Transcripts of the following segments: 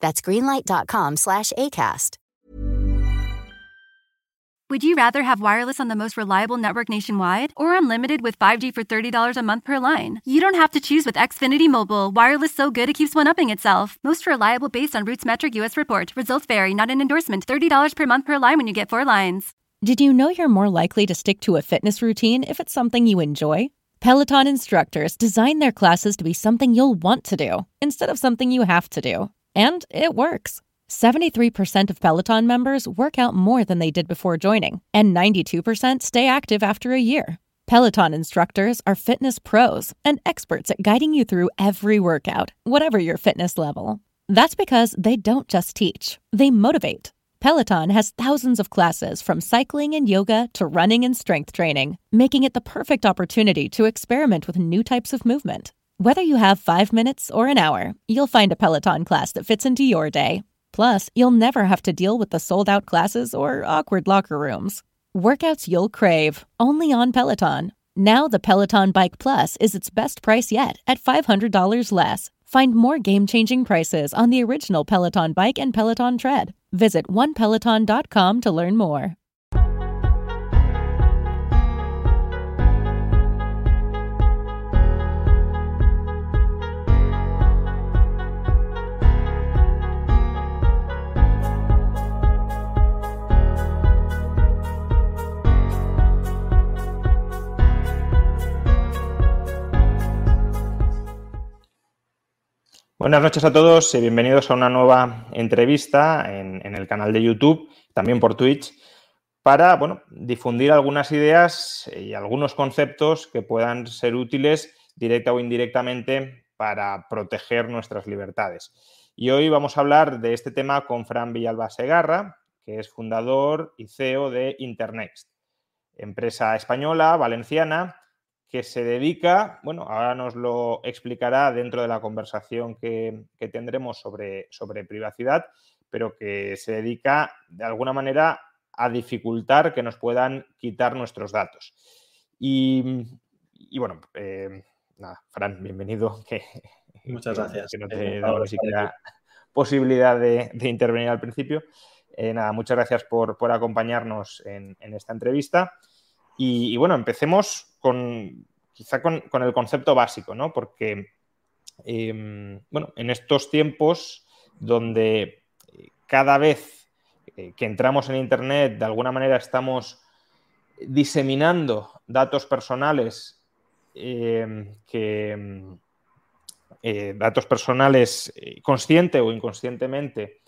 That's greenlight.com slash ACAST. Would you rather have wireless on the most reliable network nationwide or unlimited with 5G for $30 a month per line? You don't have to choose with Xfinity Mobile. Wireless so good it keeps one upping itself. Most reliable based on Roots Metric US report. Results vary, not an endorsement. $30 per month per line when you get four lines. Did you know you're more likely to stick to a fitness routine if it's something you enjoy? Peloton instructors design their classes to be something you'll want to do instead of something you have to do. And it works. 73% of Peloton members work out more than they did before joining, and 92% stay active after a year. Peloton instructors are fitness pros and experts at guiding you through every workout, whatever your fitness level. That's because they don't just teach, they motivate. Peloton has thousands of classes from cycling and yoga to running and strength training, making it the perfect opportunity to experiment with new types of movement. Whether you have five minutes or an hour, you'll find a Peloton class that fits into your day. Plus, you'll never have to deal with the sold out classes or awkward locker rooms. Workouts you'll crave, only on Peloton. Now, the Peloton Bike Plus is its best price yet at $500 less. Find more game changing prices on the original Peloton Bike and Peloton Tread. Visit onepeloton.com to learn more. Buenas noches a todos y bienvenidos a una nueva entrevista en, el canal de YouTube, también por Twitch, para bueno, difundir algunas ideas y algunos conceptos que puedan ser útiles directa o indirectamente para proteger nuestras libertades. Y hoy vamos a hablar de este tema con Fran Villalba Segarra, que es fundador y CEO de Internext, empresa española, valenciana, que se dedica, bueno, ahora nos lo explicará dentro de la conversación que, que, tendremos sobre, sobre privacidad, pero que se dedica de alguna manera a dificultar que nos puedan quitar nuestros datos. Y, y bueno, eh, nada, Fran, bienvenido. Que, Muchas gracias. Que no te he dado siquiera posibilidad de, de, intervenir al principio. Eh, nada, muchas gracias por, por acompañarnos en, en, esta entrevista. Y, bueno, empecemos con quizá con, con el concepto básico, ¿no? Porque, eh, bueno, en estos tiempos donde cada vez que entramos en Internet, de alguna manera estamos diseminando datos personales eh, que eh, datos personales consciente o inconscientemente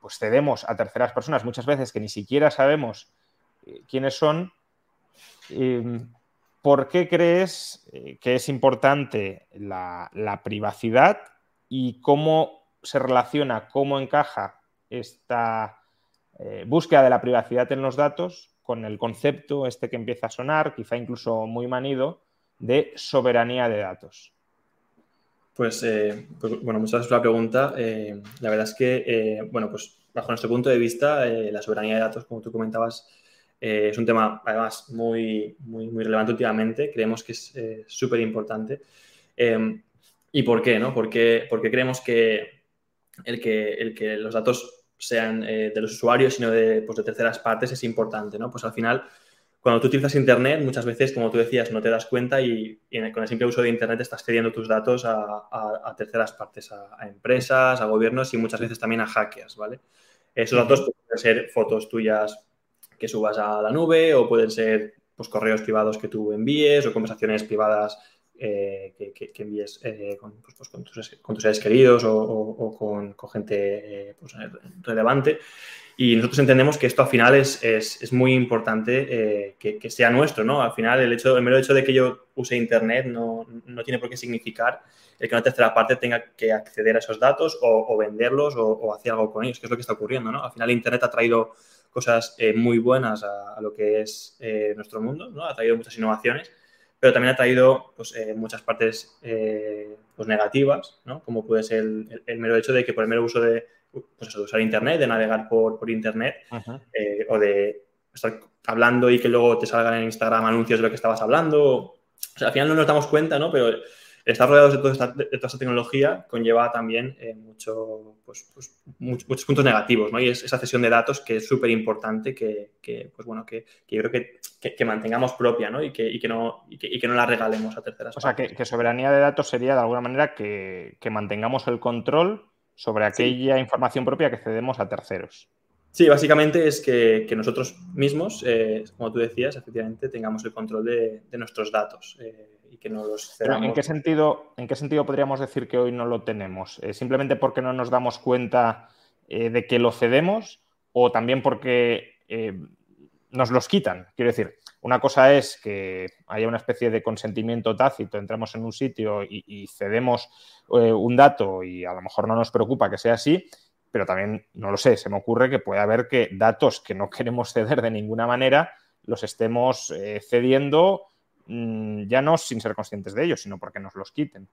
pues cedemos a terceras personas muchas veces que ni siquiera sabemos quiénes son eh, ¿por qué crees que es importante la, privacidad y cómo se relaciona, cómo encaja esta eh, búsqueda de la privacidad en los datos con el concepto este que empieza a sonar, quizá incluso muy manido, de soberanía de datos? Pues, eh, pues bueno, muchas gracias por la pregunta. Eh, la verdad es que, eh, bueno, pues bajo nuestro punto de vista, la soberanía de datos, como tú comentabas, eh, es un tema, además, muy, muy, muy relevante últimamente. Creemos que es eh, súper importante. Eh, ¿Y por qué? No? Porque, porque creemos que el, que el que los datos sean de los usuarios, sino de, pues, de terceras partes, es importante. ¿no? Pues al final, cuando tú utilizas Internet, muchas veces, como tú decías, no te das cuenta y, y con el simple uso de Internet estás cediendo tus datos a, a, a terceras partes, a, a, empresas, a gobiernos y muchas veces también a hackers, ¿vale? Esos datos pueden ser fotos tuyas que subas a la nube o pueden ser pues, correos privados que tú envíes o conversaciones privadas que, envíes con, pues, pues, con, tus, seres queridos o, con, gente pues, relevante. Y nosotros entendemos que esto al final es, es, muy importante que, sea nuestro, ¿no? Al final el, hecho, el mero hecho de que yo use Internet no, no tiene por qué significar el que una tercera parte tenga que acceder a esos datos o, venderlos o, hacer algo con ellos, que es lo que está ocurriendo, ¿no? Al final Internet ha traído cosas eh, muy buenas a, lo que es eh, nuestro mundo, ¿no? Ha traído muchas innovaciones, pero también ha traído pues, eh, muchas partes pues, negativas, ¿no? Como puede ser el, mero hecho de que por el mero uso de, pues de usar Internet, de navegar por, por Internet o de estar hablando y que luego te salgan en Instagram anuncios de lo que estabas hablando. O sea, al final no nos damos cuenta, ¿no? Pero estar rodeados de toda esta, de toda esta tecnología conlleva también eh, mucho, pues, pues, muchos puntos negativos, ¿no? Y es esa cesión de datos que es súper importante que, que, pues bueno, que, que yo creo que, que, mantengamos propia, ¿no? Y que, y que, no, y que, no la regalemos a terceras O sea, que, soberanía de datos sería de alguna manera que, mantengamos el control sobre aquella información propia que cedemos a terceros. Sí, básicamente es que, nosotros mismos, eh, como tú decías, efectivamente, tengamos el control de, nuestros datos. Eh, y que no los ¿en qué, sentido, ¿En qué sentido podríamos decir que hoy no lo tenemos? Eh, ¿Simplemente porque no nos damos cuenta eh, de que lo cedemos o también porque eh, nos los quitan? Quiero decir, una cosa es que haya una especie de consentimiento tácito, entramos en un sitio y, cedemos un dato y a lo mejor no nos preocupa que sea así, pero también, no lo sé, se me ocurre que puede haber que datos que no queremos ceder de ninguna manera los estemos cediendo ya no sin ser conscientes de ellos, sino porque nos los quiten.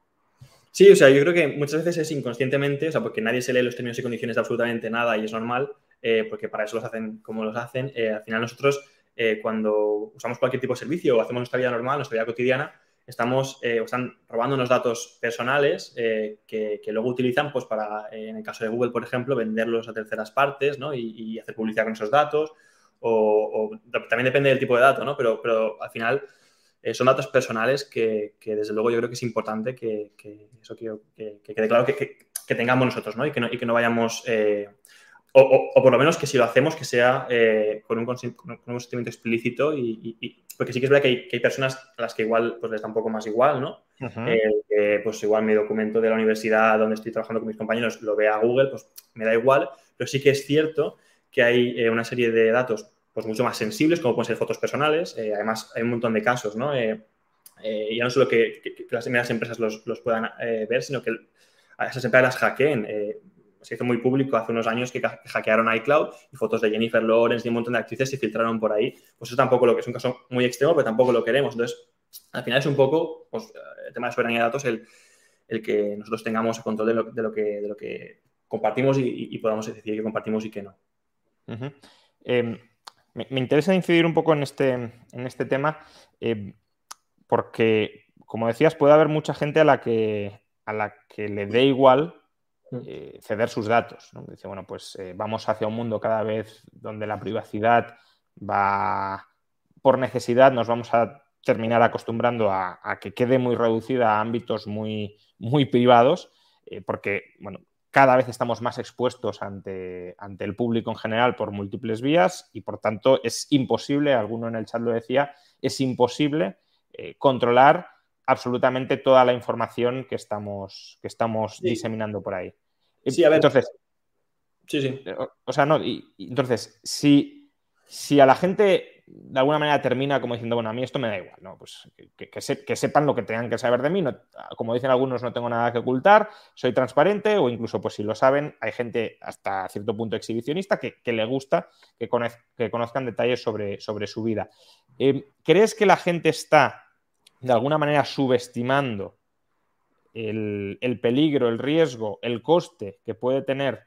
Sí, o sea, yo creo que muchas veces es inconscientemente, o sea, porque nadie se lee los términos y condiciones de absolutamente nada y es normal, eh, porque para eso los hacen como los hacen. Eh, al final nosotros, eh, cuando usamos cualquier tipo de servicio o hacemos nuestra vida normal, nuestra vida cotidiana, estamos o están robando unos datos personales que, luego utilizan, pues para, en el caso de Google, por ejemplo, venderlos a terceras partes ¿no? y, hacer publicidad con esos datos. O, también depende del tipo de dato, ¿no? Pero, pero al final eh, son datos personales que, desde luego yo creo que es importante que, eso que, quede claro que, tengamos nosotros, ¿no? Y que no, y que no vayamos, eh, o, por lo menos que si lo hacemos, que sea eh, con, un consentimiento explícito y, porque sí que es verdad que hay, personas a las que igual pues les da un poco más igual, ¿no? pues igual mi documento de la universidad donde estoy trabajando con mis compañeros lo vea Google, pues me da igual, pero sí que es cierto que hay una serie de datos pues mucho más sensibles, como pueden ser fotos personales. Eh, además, hay un montón de casos, ¿no? Eh, eh, ya no solo que, las primeras empresas los, puedan ver, sino que a esas empresas las hackeen. se hizo muy público hace unos años que hackearon iCloud y fotos de Jennifer Lawrence y un montón de actrices se filtraron por ahí. Pues eso tampoco lo que es un caso muy extremo, pero tampoco lo queremos. Entonces, al final es un poco pues, el tema de soberanía de datos el, el que nosotros tengamos control de lo, de lo, que, de lo que compartimos y, podamos decir que compartimos y que no. Me, interesa incidir un poco en este, en este tema eh, porque, como decías, puede haber mucha gente a la que, a la que le dé igual mm. eh, ceder sus datos. Dice, bueno, pues eh, vamos hacia un mundo cada vez donde la privacidad va por necesidad, nos vamos a terminar acostumbrando a, a que quede muy reducida a ámbitos muy, muy privados, porque, bueno, cada vez estamos más expuestos ante, ante, el público en general por múltiples vías y por tanto es imposible, alguno en el chat lo decía, es imposible eh, controlar absolutamente toda la información que estamos, que estamos diseminando por ahí. Sí, a ver. Entonces, sí, sí. Eh, o, sea, no, y, entonces, si, si a la gente de alguna manera termina como diciendo, bueno, a mí esto me da igual, ¿no? Pues que, sepan lo que tengan que saber de mí. como dicen algunos, no tengo nada que ocultar, soy transparente o incluso, pues si lo saben, hay gente hasta cierto punto exhibicionista que, le gusta que, que, conozcan detalles sobre, sobre su vida. Eh, ¿Crees que la gente está de alguna manera subestimando el, el peligro, el riesgo, el coste que puede tener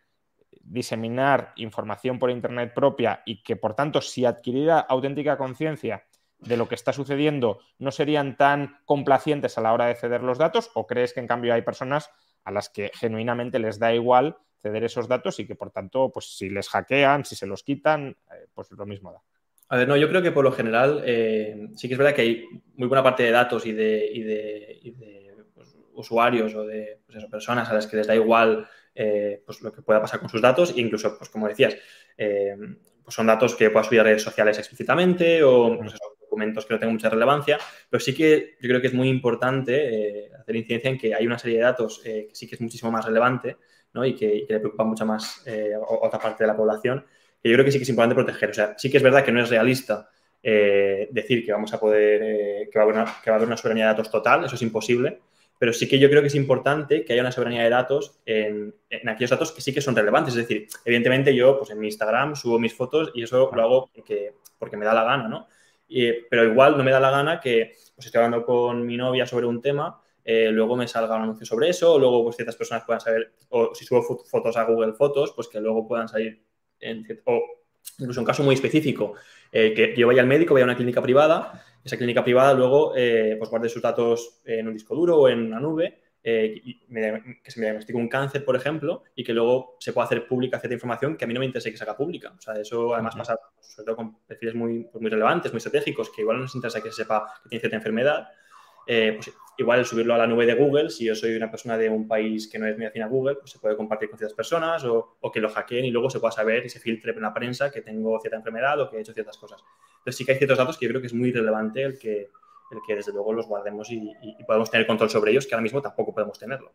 diseminar información por Internet propia y que, por tanto, si adquiriera auténtica conciencia de lo que está sucediendo, no serían tan complacientes a la hora de ceder los datos? ¿O crees que, en cambio, hay personas a las que genuinamente les da igual ceder esos datos y que, por tanto, pues si les hackean, si se los quitan, eh, pues lo mismo da? A ver, no, yo creo que por lo general eh, sí que es verdad que hay muy buena parte de datos y de, pues, usuarios o de pues personas a las que les da igual eh, pues lo que pueda pasar con sus datos, e incluso, pues como decías, eh, pues son datos que puedas subir a redes sociales explícitamente o pues documentos que no tengan mucha relevancia, pero sí que yo creo que es muy importante eh, hacer incidencia en que hay una serie de datos eh, que sí que es muchísimo más relevante ¿no? y, que, le preocupa mucho más a otra parte de la población, que yo creo que sí que es importante proteger. O sea, sí que es verdad que no es realista decir que vamos a poder, que, va a haber una, que va a haber una soberanía de datos total, eso es imposible, pero sí que yo creo que es importante que haya una soberanía de datos en, aquellos datos que sí que son relevantes. Es decir, evidentemente yo pues en mi Instagram subo mis fotos y eso lo hago porque, porque me da la gana, ¿no? pero igual no me da la gana que pues, estoy hablando con mi novia sobre un tema, eh, luego me salga un anuncio sobre eso, o luego pues, ciertas personas puedan saber, o si subo fotos a Google Fotos, pues que luego puedan salir, o incluso un caso muy específico, eh, que yo vaya al médico, vaya a una clínica privada, esa clínica privada luego eh, pues guarde sus datos en un disco duro o en una nube, eh, que se me diagnostique un cáncer, por ejemplo, y que luego se pueda hacer pública cierta información que a mí no me interesa que se haga pública. O sea, eso además pasa sobre todo con perfiles muy, pues, muy relevantes, muy estratégicos, que igual no nos interesa que se sepa que tiene cierta enfermedad, eh, pues igual el subirlo a la nube de Google, si yo soy una persona de un país que no es muy afín a Google, pues se puede compartir con ciertas personas o, que lo hackeen y luego se pueda saber y se filtre en la prensa que tengo cierta enfermedad o que he hecho ciertas cosas. Entonces sí que hay ciertos datos que yo creo que es muy relevante el que, el que desde luego los guardemos y, podemos tener control sobre ellos, que ahora mismo tampoco podemos tenerlo.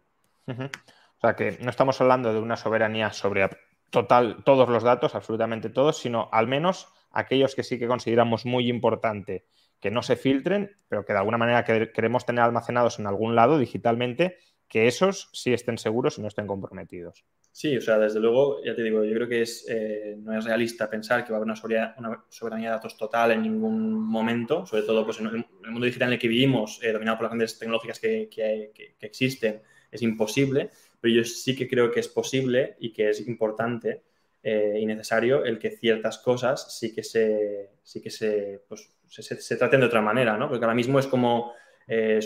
O sea que no estamos hablando de una soberanía sobre total todos los datos, absolutamente todos, sino al menos aquellos que sí que consideramos muy importante que no se filtren, pero que de alguna manera queremos tener almacenados en algún lado digitalmente, que esos sí estén seguros y no estén comprometidos. Sí, o sea, desde luego, ya te digo, yo creo que es, eh, no es realista pensar que va a haber una soberanía, de datos total en ningún momento, sobre todo pues, en el mundo digital en el que vivimos, eh, dominado por las grandes tecnológicas que, que, existen, es imposible, pero yo sí que creo que es posible y que es importante eh, y necesario el que ciertas cosas sí que se, sí que se, pues, se, traten de otra manera, ¿no? Porque ahora mismo es como, eh,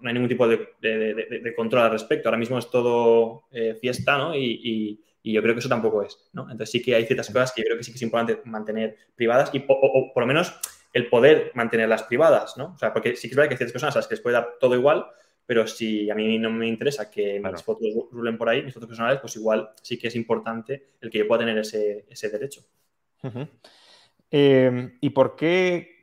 no hay ningún tipo de, control al respecto, ahora mismo es todo eh, fiesta, ¿no? Y, yo creo que eso tampoco es, ¿no? Entonces sí que hay ciertas cosas que yo creo que sí que es importante mantener privadas y, o, por lo menos el poder mantenerlas privadas, ¿no? O sea, porque sí que es verdad que hay ciertas personas a las que les puede dar todo igual, pero si a mí no me interesa que mis fotos rulen por ahí, mis fotos personales, pues igual sí que es importante el que yo pueda tener ese, derecho. Eh, ¿Y por qué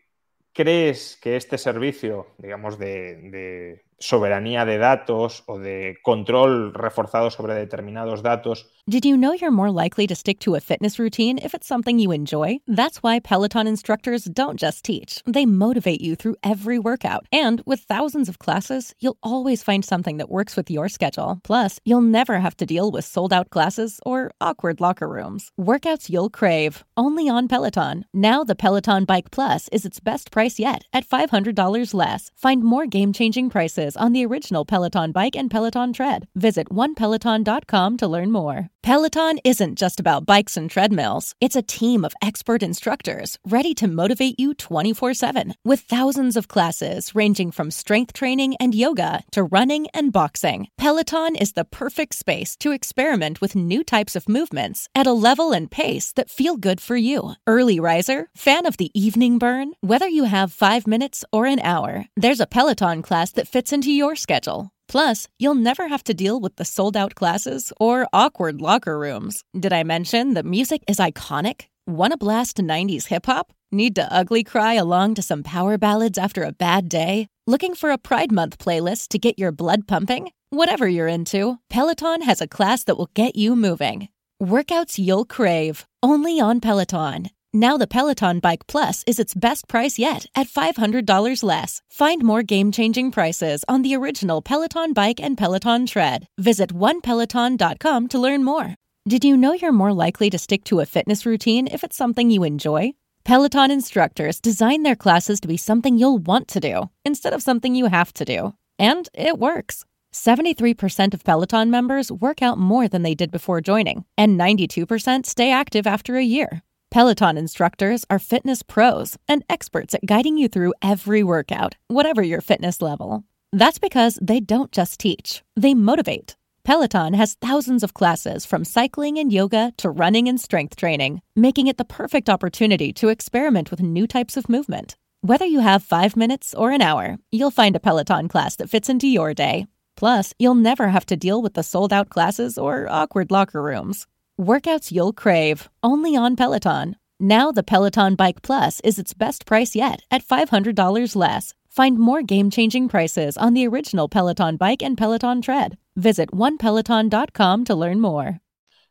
crees que este servicio, digamos, de, soberanía de datos o de control reforzado sobre determinados datos. Did you know you're more likely to stick to a fitness routine if it's something you enjoy? That's why Peloton instructors don't just teach, they motivate you through every workout. And with thousands of classes, you'll always find something that works with your schedule. Plus, you'll never have to deal with sold out classes or awkward locker rooms. Workouts you'll crave, only on Peloton. Now the Peloton Bike Plus is its best price yet at $500 less. Find more game changing prices on the original Peloton bike and Peloton tread. Visit onepeloton.com to learn more. Peloton isn't just about bikes and treadmills, it's a team of expert instructors ready to motivate you 24 7 with thousands of classes ranging from strength training and yoga to running and boxing. Peloton is the perfect space to experiment with new types of movements at a level and pace that feel good for you. Early riser, fan of the evening burn, whether you have five minutes or an hour, there's a Peloton class that fits into your schedule. Plus, you'll never have to deal with the sold out classes or awkward locker rooms. Did I mention that music is iconic? Want to blast 90s hip hop? Need to ugly cry along to some power ballads after a bad day? Looking for a Pride Month playlist to get your blood pumping? Whatever you're into, Peloton has a class that will get you moving. Workouts you'll crave, only on Peloton. Now the Peloton Bike Plus is its best price yet at $500 less. Find more game-changing prices on the original Peloton Bike and Peloton Tread. Visit onepeloton.com to learn more. Did you know you're more likely to stick to a fitness routine if it's something you enjoy? Peloton instructors design their classes to be something you'll want to do instead of something you have to do. And it works. 73% of Peloton members work out more than they did before joining, and 92% stay active after a year. Peloton instructors are fitness pros and experts at guiding you through every workout, whatever your fitness level. That's because they don't just teach, they motivate. Peloton has thousands of classes from cycling and yoga to running and strength training, making it the perfect opportunity to experiment with new types of movement. Whether you have five minutes or an hour, you'll find a Peloton class that fits into your day. Plus, you'll never have to deal with the sold out classes or awkward locker rooms. Workouts you'll crave, only on Peloton. Now the Peloton Bike Plus is its best price yet at $500 less. Find more game-changing prices on the original Peloton Bike and Peloton Tread. Visit onepeloton.com to learn more.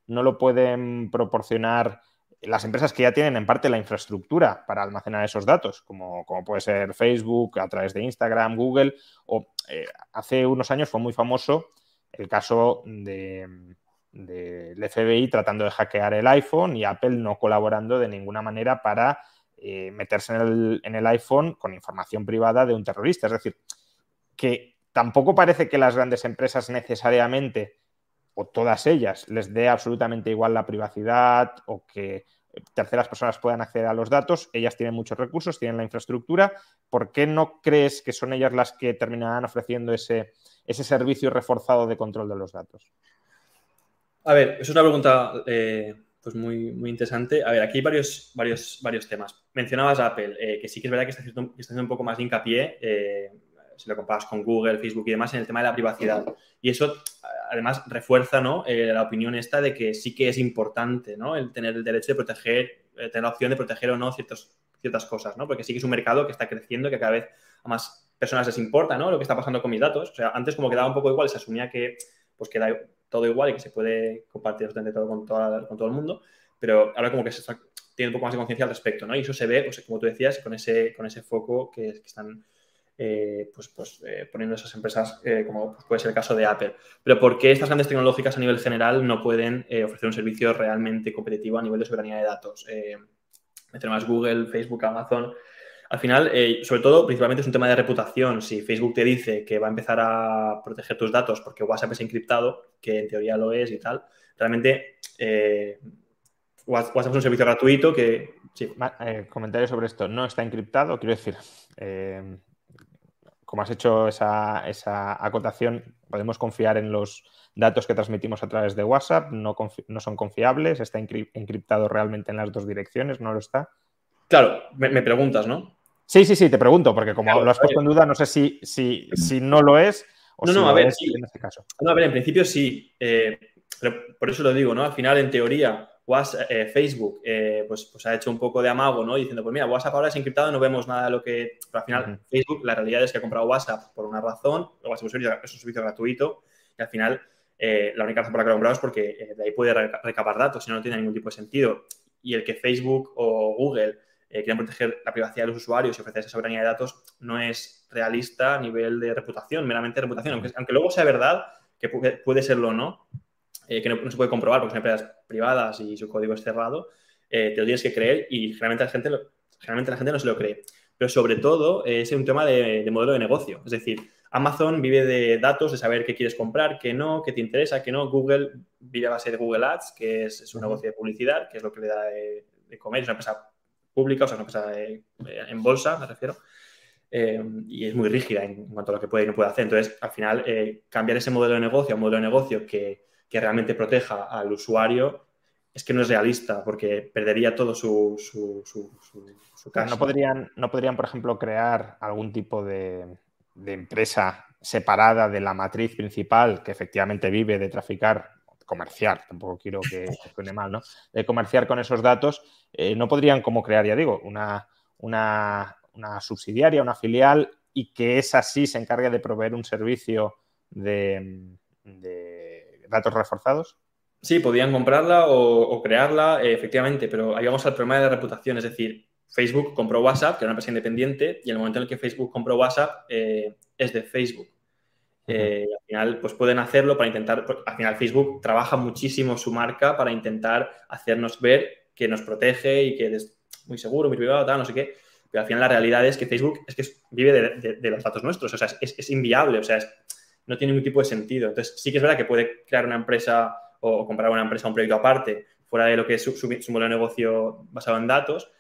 No lo pueden proporcionar las empresas que ya tienen en parte la infraestructura para almacenar esos datos, como, como puede ser Facebook, a través de Instagram, Google, o eh, hace unos años fue muy famoso el caso de, del FBI tratando de hackear el iPhone y Apple no colaborando de ninguna manera para eh, meterse en el, iPhone con información privada de un terrorista. Es decir, que tampoco parece que las grandes empresas necesariamente, o todas ellas, les dé absolutamente igual la privacidad o que terceras personas puedan acceder a los datos. Ellas tienen muchos recursos, tienen la infraestructura. ¿Por qué no crees que son ellas las que terminarán ofreciendo ese servicio reforzado de control de los datos? A ver, es una pregunta eh, pues muy, muy interesante. A ver, aquí hay varios, varios, varios temas. Mencionabas Apple, eh, que sí que es verdad que está, haciendo, está haciendo un poco más de hincapié, eh, si lo comparas con Google, Facebook y demás, en el tema de la privacidad. Y eso, además, refuerza ¿no? la opinión esta de que sí que es importante ¿no? el tener el derecho de proteger, tener la opción de proteger o no ciertos, ciertas cosas, ¿no? porque sí que es un mercado que está creciendo, que cada vez a más personas les importa ¿no? lo que está pasando con mis datos. O sea, antes como quedaba un poco igual, se asumía que pues queda todo igual y que se puede compartir absolutamente todo con, con todo el mundo, pero ahora como que se tiene un poco más de conciencia al respecto, ¿no? Y eso se ve, como tú decías, con ese, con ese foco que, están eh, pues, pues eh, poniendo esas empresas, eh, como pues, puede ser el caso de Apple. Pero ¿por qué estas grandes tecnológicas a nivel general no pueden ofrecer un servicio realmente competitivo a nivel de soberanía de datos? Más Google, Facebook, Amazon, al final, eh, sobre todo, principalmente es un tema de reputación. Si Facebook te dice que va a empezar a proteger tus datos porque WhatsApp es encriptado, que en teoría lo es y tal, realmente eh, WhatsApp es un servicio gratuito que... Sí. Eh, comentario sobre esto. No está encriptado, quiero decir, como has hecho esa, esa, acotación, podemos confiar en los datos que transmitimos a través de WhatsApp, no, no son confiables, está encriptado realmente en las dos direcciones, no lo está. Claro, me preguntas, ¿no? Sí, sí, sí, te pregunto, porque como lo has puesto en duda, no sé si, si, si no lo es o no, si no, a ver, es en este caso. No, a ver, en principio sí. Eh, pero por eso lo digo, ¿no? Al final, en teoría, WhatsApp, eh, Facebook eh, pues, pues ha hecho un poco de amago, ¿no? Diciendo, pues mira, WhatsApp ahora es encriptado, no vemos nada de lo que... Pero al final, Facebook, la realidad es que ha comprado WhatsApp por una razón, WhatsApp es un servicio gratuito y al final la única razón por la que lo ha comprado es porque de ahí puede recabar datos, si no, no tiene ningún tipo de sentido. Y el que Facebook o Google eh, quieren proteger la privacidad de los usuarios y ofrecer esa soberanía de datos, no es realista a nivel de reputación, meramente reputación. Aunque, aunque luego sea verdad, que puede, serlo o no, eh, que no, se puede comprobar porque son empresas privadas y su código es cerrado, eh, te lo tienes que creer y generalmente la gente, generalmente la gente no se lo cree. Pero sobre todo es un tema de, modelo de negocio. Es decir, Amazon vive de datos, de saber qué quieres comprar, qué no, qué te interesa, qué no. Google vive a base de Google Ads, que es, un negocio de publicidad, que es lo que le da de, de comer. Es una empresa pública, o sea, una empresa eh, en bolsa, me refiero, eh, y es muy rígida en, cuanto a lo que puede y no puede hacer. Entonces, al final, eh, cambiar ese modelo de negocio a un modelo de negocio que, realmente proteja al usuario es que no es realista, porque perdería todo su, su. ¿No podrían, ¿No podrían, por ejemplo, crear algún tipo de, de empresa separada de la matriz principal que efectivamente vive de traficar comerciar, tampoco quiero que, suene mal, ¿no? De comerciar con esos datos, eh, no podrían como crear, ya digo, una, una, subsidiaria, una filial y que esa sí se encargue de proveer un servicio de, datos reforzados? Sí, podrían comprarla o, crearla, eh, efectivamente, pero ahí vamos al problema de la reputación, es decir, Facebook compró WhatsApp, que era una empresa independiente, y en el momento en el que Facebook compró WhatsApp, eh, es de Facebook. Eh, al final, pues pueden hacerlo para intentar, pues, al final Facebook trabaja muchísimo su marca para intentar hacernos ver que nos protege y que es muy seguro, muy privado, tal, no sé qué. Pero al final la realidad es que Facebook es que vive de, los datos nuestros, o sea, es, inviable, o sea, no tiene ningún tipo de sentido. Entonces, sí que es verdad que puede crear una empresa o comprar una empresa, un proyecto aparte, fuera de lo que es su, su modelo de negocio basado en datos,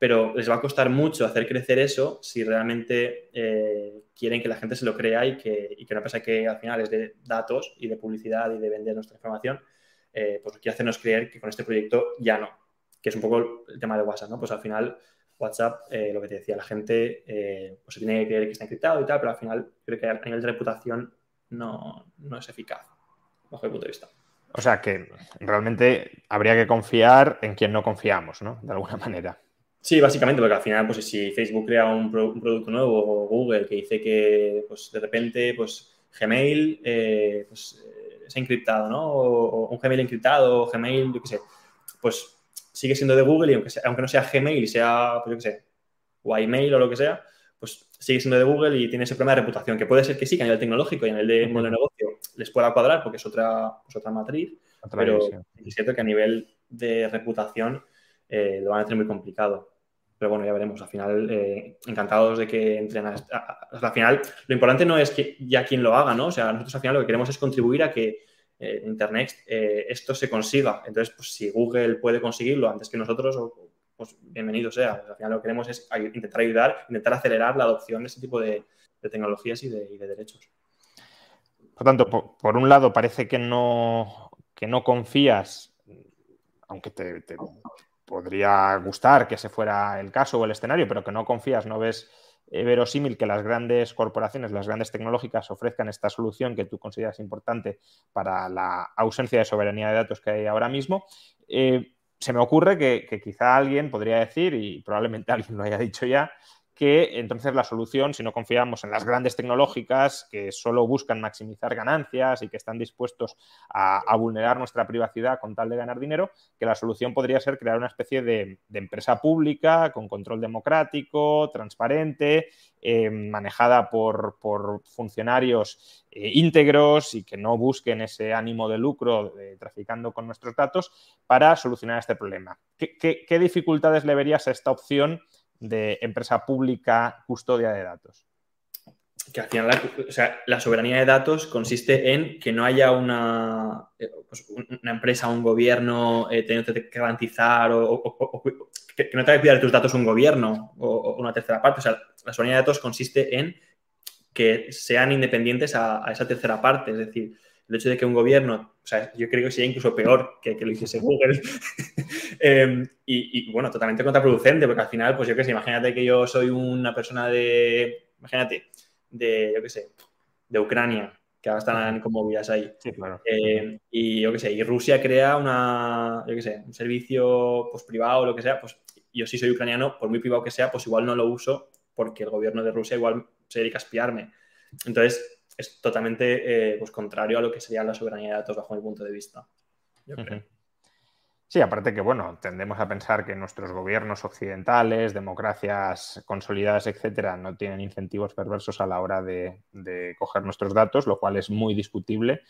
pero les va a costar mucho hacer crecer eso si realmente eh, quieren que la gente se lo crea y que, y que que al final es de datos y de publicidad y de vender nuestra información, eh, pues quiere hacernos creer que con este proyecto ya no, que es un poco el tema de WhatsApp, ¿no? Pues al final WhatsApp, eh, lo que te decía, la gente pues se tiene que creer que está encriptado y tal, pero al final creo que a nivel de reputación no, no es eficaz, bajo mi punto de vista. O sea que realmente habría que confiar en quien no confiamos, ¿no? De alguna manera. Sí, básicamente, porque al final, pues si Facebook crea un, producto nuevo o Google que dice que, pues de repente, pues Gmail eh, pues, eh, se ha encriptado, ¿no? O, un Gmail encriptado, o Gmail, yo qué sé, pues sigue siendo de Google y aunque, aunque no sea Gmail y sea, pues yo qué sé, o iMail o lo que sea, pues sigue siendo de Google y tiene ese problema de reputación, que puede ser que sí, que a nivel tecnológico y a nivel de modelo de negocio les pueda cuadrar porque es otra, pues, otra matriz, pero es cierto que a nivel de reputación eh, lo van a tener muy complicado. Pero bueno, ya veremos. Al final, eh, encantados de que entren a, al final. Lo importante no es que ya quien lo haga, ¿no? O sea, nosotros al final lo que queremos es contribuir a que eh, Internet esto se consiga. Entonces, pues si Google puede conseguirlo antes que nosotros, pues bienvenido sea. Al final lo que queremos es intentar ayudar, intentar acelerar la adopción de este tipo de, tecnologías y de, derechos. Por tanto, por, un lado parece que no, que no confías, aunque te, podría gustar que se fuera el caso o el escenario, pero que no confías, no ves eh, verosímil que las grandes corporaciones, las grandes tecnológicas ofrezcan esta solución que tú consideras importante para la ausencia de soberanía de datos que hay ahora mismo. Eh, se me ocurre que, quizá alguien podría decir, y probablemente alguien lo haya dicho ya, que entonces la solución, si no confiamos en las grandes tecnológicas que solo buscan maximizar ganancias y que están dispuestos a, vulnerar nuestra privacidad con tal de ganar dinero, que la solución podría ser crear una especie de, empresa pública con control democrático, transparente, eh, manejada por, funcionarios eh, íntegros y que no busquen ese ánimo de lucro traficando con nuestros datos para solucionar este problema. qué dificultades le verías a esta opción? De empresa pública custodia de datos? Que al final la, o soberanía de datos consiste en que no haya una, eh, pues, una empresa, un gobierno eh, teniendo que garantizar o, que, no tenga que cuidar de tus datos un gobierno o, una tercera parte. O sea, la soberanía de datos consiste en que sean independientes a, esa tercera parte. Es decir, el hecho de que un gobierno, o sea, yo creo que sería incluso peor que, que lo hiciese Google, Em, y, bueno, totalmente contraproducente, porque al final, pues yo qué sé, imagínate que yo soy una persona de, imagínate, de, yo qué sé, de Ucrania, que ahora están como vías ahí. Sí, claro. Em, y yo qué sé, y Rusia crea una, yo qué sé, un servicio pues, privado o lo que sea, pues yo sí soy ucraniano, por muy privado que sea, pues igual no lo uso porque el gobierno de Rusia igual se dedica a espiarme. Entonces, es totalmente eh, pues, contrario a lo que sería la soberanía de datos bajo mi punto de vista. Yo creo. Sí, aparte que, bueno, tendemos a pensar que nuestros gobiernos occidentales, democracias consolidadas, etcétera, no tienen incentivos perversos a la hora de, coger nuestros datos, lo cual es muy discutible.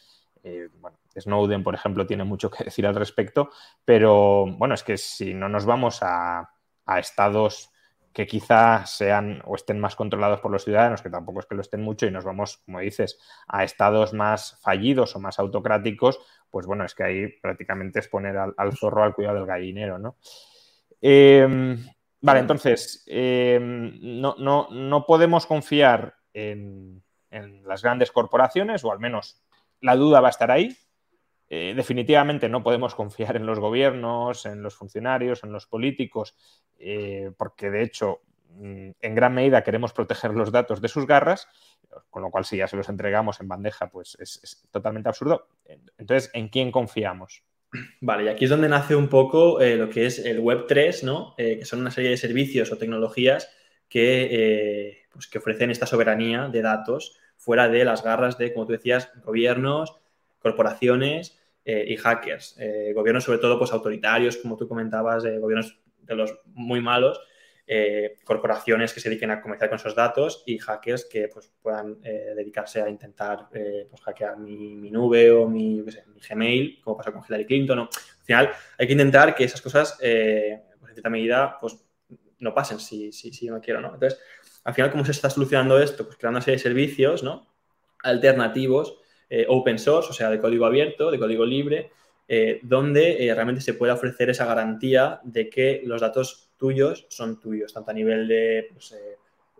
Eh, bueno, Snowden, por ejemplo, tiene mucho que decir al respecto, pero bueno, es que si no nos vamos a, a estados que quizá sean o estén más controlados por los ciudadanos, que tampoco es que lo estén mucho, y nos vamos, como dices, a estados más fallidos o más autocráticos, pues bueno, es que ahí prácticamente es poner al, zorro al cuidado del gallinero, ¿no? Em, vale, entonces, em, no, no, podemos confiar en, las grandes corporaciones, o al menos la duda va a estar ahí. Eh, definitivamente no podemos confiar en los gobiernos, en los funcionarios, en los políticos, eh, porque de hecho mm, en gran medida queremos proteger los datos de sus garras con lo cual si ya se los entregamos en bandeja, pues es, totalmente absurdo. Entonces, ¿en quién confiamos? Vale, y aquí es donde nace un poco eh, lo que es el Web 3, ¿no? Que son una serie de servicios o tecnologías que, pues que ofrecen esta soberanía de datos fuera de las garras de, como tú decías, gobiernos, corporaciones y hackers. gobiernos sobre todo pues autoritarios, como tú comentabas, gobiernos de los muy malos, eh, corporaciones que se dediquen a comerciar con esos datos y hackers que pues, puedan eh, dedicarse a intentar eh, pues, hackear mi, nube o mi, Gmail, como pasó con Hillary Clinton. Al final, hay que intentar que esas cosas, pues, en cierta medida, pues, no pasen si, si, si no quiero. ¿no? Entonces, al final, ¿cómo se está solucionando esto? Pues creando una serie de servicios ¿no? alternativos, open source, o sea, de código abierto, de código libre, donde realmente se pueda ofrecer esa garantía de que los datos tuyos son tuyos, tanto a nivel de pues, eh,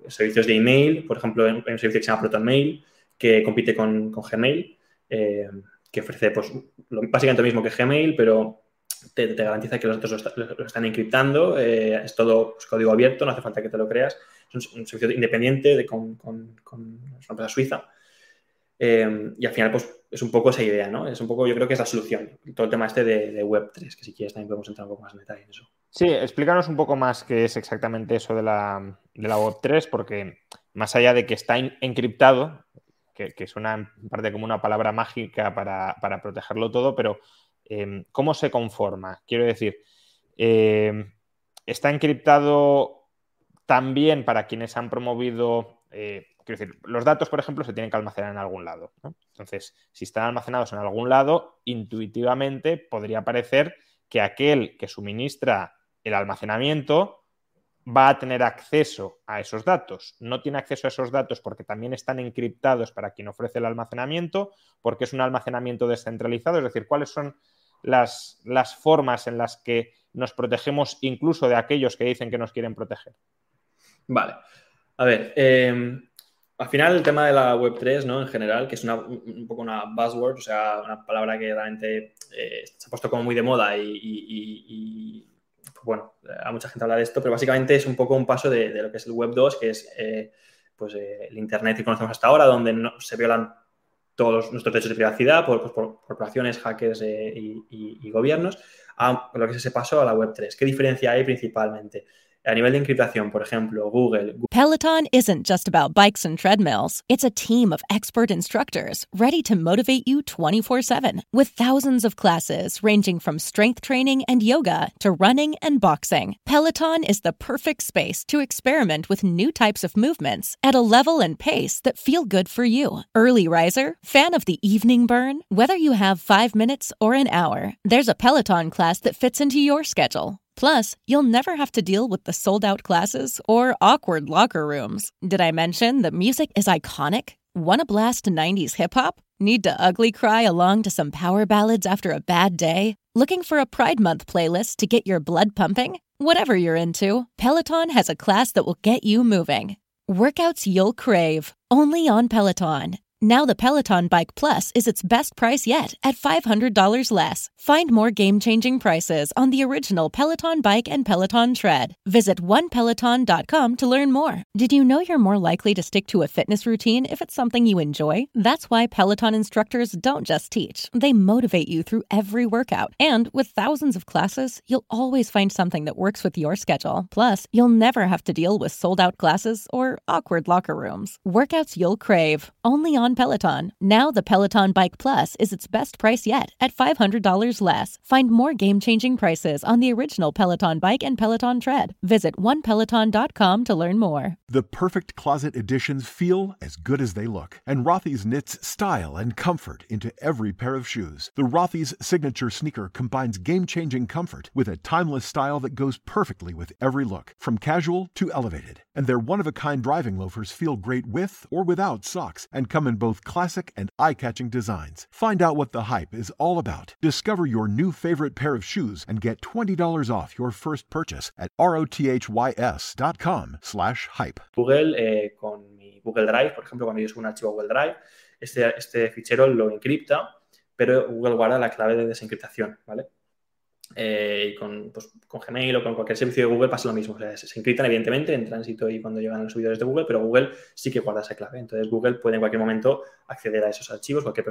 servicios de email, por ejemplo, hay un servicio que se llama ProtonMail, que compite con, Gmail, eh, que ofrece pues, básicamente lo mismo que Gmail, pero te, garantiza que los datos lo, están encriptando, eh, es todo pues, código abierto, no hace falta que te lo creas, es un, servicio independiente de, con, con, una empresa suiza. Em, y al final, pues es un poco esa idea, ¿no? Es un poco, yo creo que es la solución. Todo el tema este de, Web3, que si quieres también podemos entrar un poco más en detalle en eso. Sí, explícanos un poco más qué es exactamente eso de la, de la Web3, porque más allá de que está encriptado, que, suena en parte como una palabra mágica para, protegerlo todo, pero em, ¿cómo se conforma? Quiero decir, em, ¿está encriptado también para quienes han promovido, eh, quiero decir, los datos, por ejemplo, se tienen que almacenar en algún lado. Entonces, si están almacenados en algún lado, intuitivamente podría parecer que aquel que suministra el almacenamiento va a tener acceso a esos datos. No tiene acceso a esos datos porque también están encriptados para quien ofrece el almacenamiento, porque es un almacenamiento descentralizado, es decir, cuáles son las, las formas en las que nos protegemos incluso de aquellos que dicen que nos quieren proteger. Vale. A ver, em, al final el tema de la Web3, ¿no? En general, que es un poco una buzzword, o sea, una palabra que realmente eh, se ha puesto como muy de moda y bueno, a mucha gente habla de esto, pero básicamente es un poco un paso de, lo que es el Web 2, que es eh, pues, eh, el Internet que conocemos hasta ahora, donde se violan todos nuestros derechos de privacidad por, corporaciones, hackers y, gobiernos, a lo que es ese paso a la Web 3. ¿Qué diferencia hay principalmente? A nivel de encriptación, por ejemplo, Google. Peloton isn't just about bikes and treadmills. It's a team of expert instructors ready to motivate you 24/7 with thousands of classes ranging from strength training and yoga to running and boxing. Peloton is the perfect space to experiment with new types of movements at a level and pace that feel good for you. Early riser, fan of the evening burn, whether you have 5 minutes or an hour, there's a Peloton class that fits into your schedule. Plus, you'll never have to deal with the sold out classes or awkward locker rooms. Did I mention the music is iconic? Want to blast 90s hip hop? Need to ugly cry along to some power ballads after a bad day? Looking for a Pride Month playlist to get your blood pumping? Whatever you're into, Peloton has a class that will get you moving. Workouts you'll crave, only on Peloton. Now the Peloton Bike Plus is its best price yet at $500 less. Find more game-changing prices on the original Peloton Bike and Peloton Tread. Visit onepeloton.com to learn more. Did you know you're more likely to stick to a fitness routine if it's something you enjoy? That's why Peloton instructors don't just teach. They motivate you through every workout. And with thousands of classes, you'll always find something that works with your schedule. Plus, you'll never have to deal with sold-out classes or awkward locker rooms. Workouts you'll crave, only on Peloton. Now the Peloton Bike Plus is its best price yet at $500 less. Find more game-changing prices on the original Peloton Bike and Peloton Tread. Visit onepeloton.com to learn more. The perfect closet additions feel as good as they look, and Rothy's knits style and comfort into every pair of shoes. The Rothy's signature sneaker combines game-changing comfort with a timeless style that goes perfectly with every look, from casual to elevated. And their one-of-a-kind driving loafers feel great with or without socks and come in both classic and eye catching designs. Find out what the hype is all about. Discover your new favorite pair of shoes and get $20 off your first purchase at rothys.com slash hype. Google, eh, con mi Google Drive, por ejemplo, cuando yo subo un archivo a Google Drive, este, este fichero lo encripta, pero Google guarda la clave de desencriptación, ¿vale? Eh, con, pues, con, Gmail o con cualquier servicio de Google pasa lo mismo. O se, encriptan evidentemente en tránsito y cuando llegan los servidores de Google, pero Google sí que guarda esa clave. Entonces Google puede en cualquier momento acceder a esos archivos, cualquier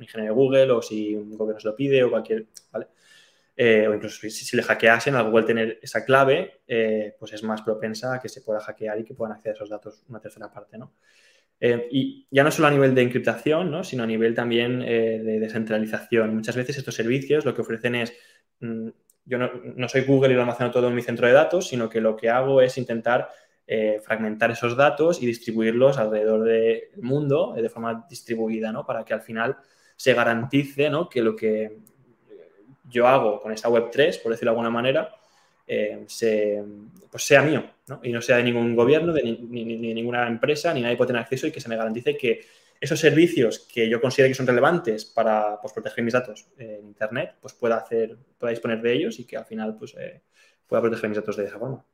ingeniero de Google o si un gobierno se lo pide o cualquier, ¿vale? Eh, o incluso si, le hackeasen a Google tener esa clave, eh, pues es más propensa a que se pueda hackear y que puedan acceder a esos datos una tercera parte, ¿no? y ya no solo a nivel de encriptación, ¿no? sino a nivel también de descentralización. Muchas veces estos servicios lo que ofrecen es yo no, soy Google y lo almaceno todo en mi centro de datos, sino que lo que hago es intentar eh, fragmentar esos datos y distribuirlos alrededor del mundo eh, de forma distribuida, ¿no? Para que al final se garantice ¿no? que lo que yo hago con esta Web3, por decirlo de alguna manera, eh, pues sea mío ¿no? y no sea de ningún gobierno, de ni, ni, ninguna empresa, ni nadie puede tener acceso y que se me garantice que esos servicios que yo considero que son relevantes para pues, proteger mis datos en Internet, pues pueda hacer, pueda disponer de ellos y que al final pues, eh, pueda proteger mis datos de esa forma.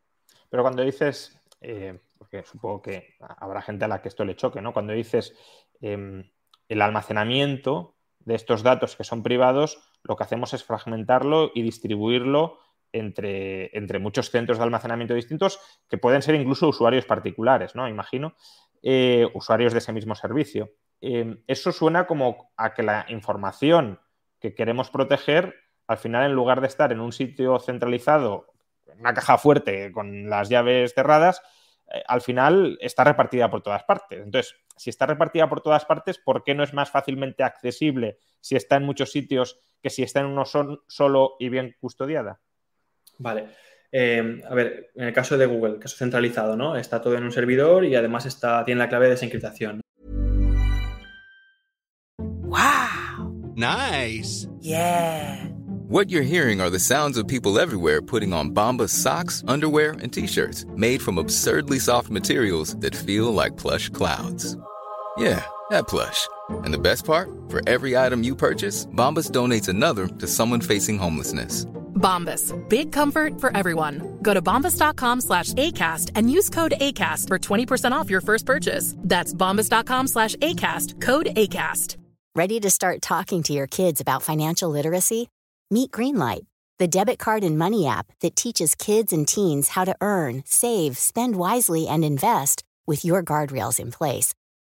Pero cuando dices, eh, porque supongo que habrá gente a la que esto le choque, ¿no? Cuando dices em, el almacenamiento de estos datos que son privados, lo que hacemos es fragmentarlo y distribuirlo entre, entre muchos centros de almacenamiento distintos que pueden ser incluso usuarios particulares, ¿no? Imagino. Eh, usuarios de ese mismo servicio. em, eso suena como a que la información que queremos proteger, al final, en lugar de estar en un sitio centralizado, en una caja fuerte con las llaves cerradas, eh, al final está repartida por todas partes. Entonces, si está repartida por todas partes, ¿por qué no es más fácilmente accesible si está en muchos sitios que si está en uno solo y bien custodiada? Vale. Eh, a ver, en el caso de Google, caso centralizado, ¿no? Está todo en un servidor y además está, tiene la clave de desencriptación. Wow. Nice. Yeah. What you're hearing are the sounds of people everywhere putting on Bombas socks, underwear, and t-shirts made from absurdly soft materials that feel like plush clouds. Yeah, that plush. And the best part, for every item you purchase, Bombas donates another to someone facing homelessness. Bombas, big comfort for everyone. Go to bombas.com slash ACAST and use code ACAST for 20% off your first purchase. That's bombas.com slash ACAST, code ACAST. Ready to start talking to your kids about financial literacy? Meet Greenlight, the debit card and money app that teaches kids and teens how to earn, save, spend wisely, and invest with your guardrails in place.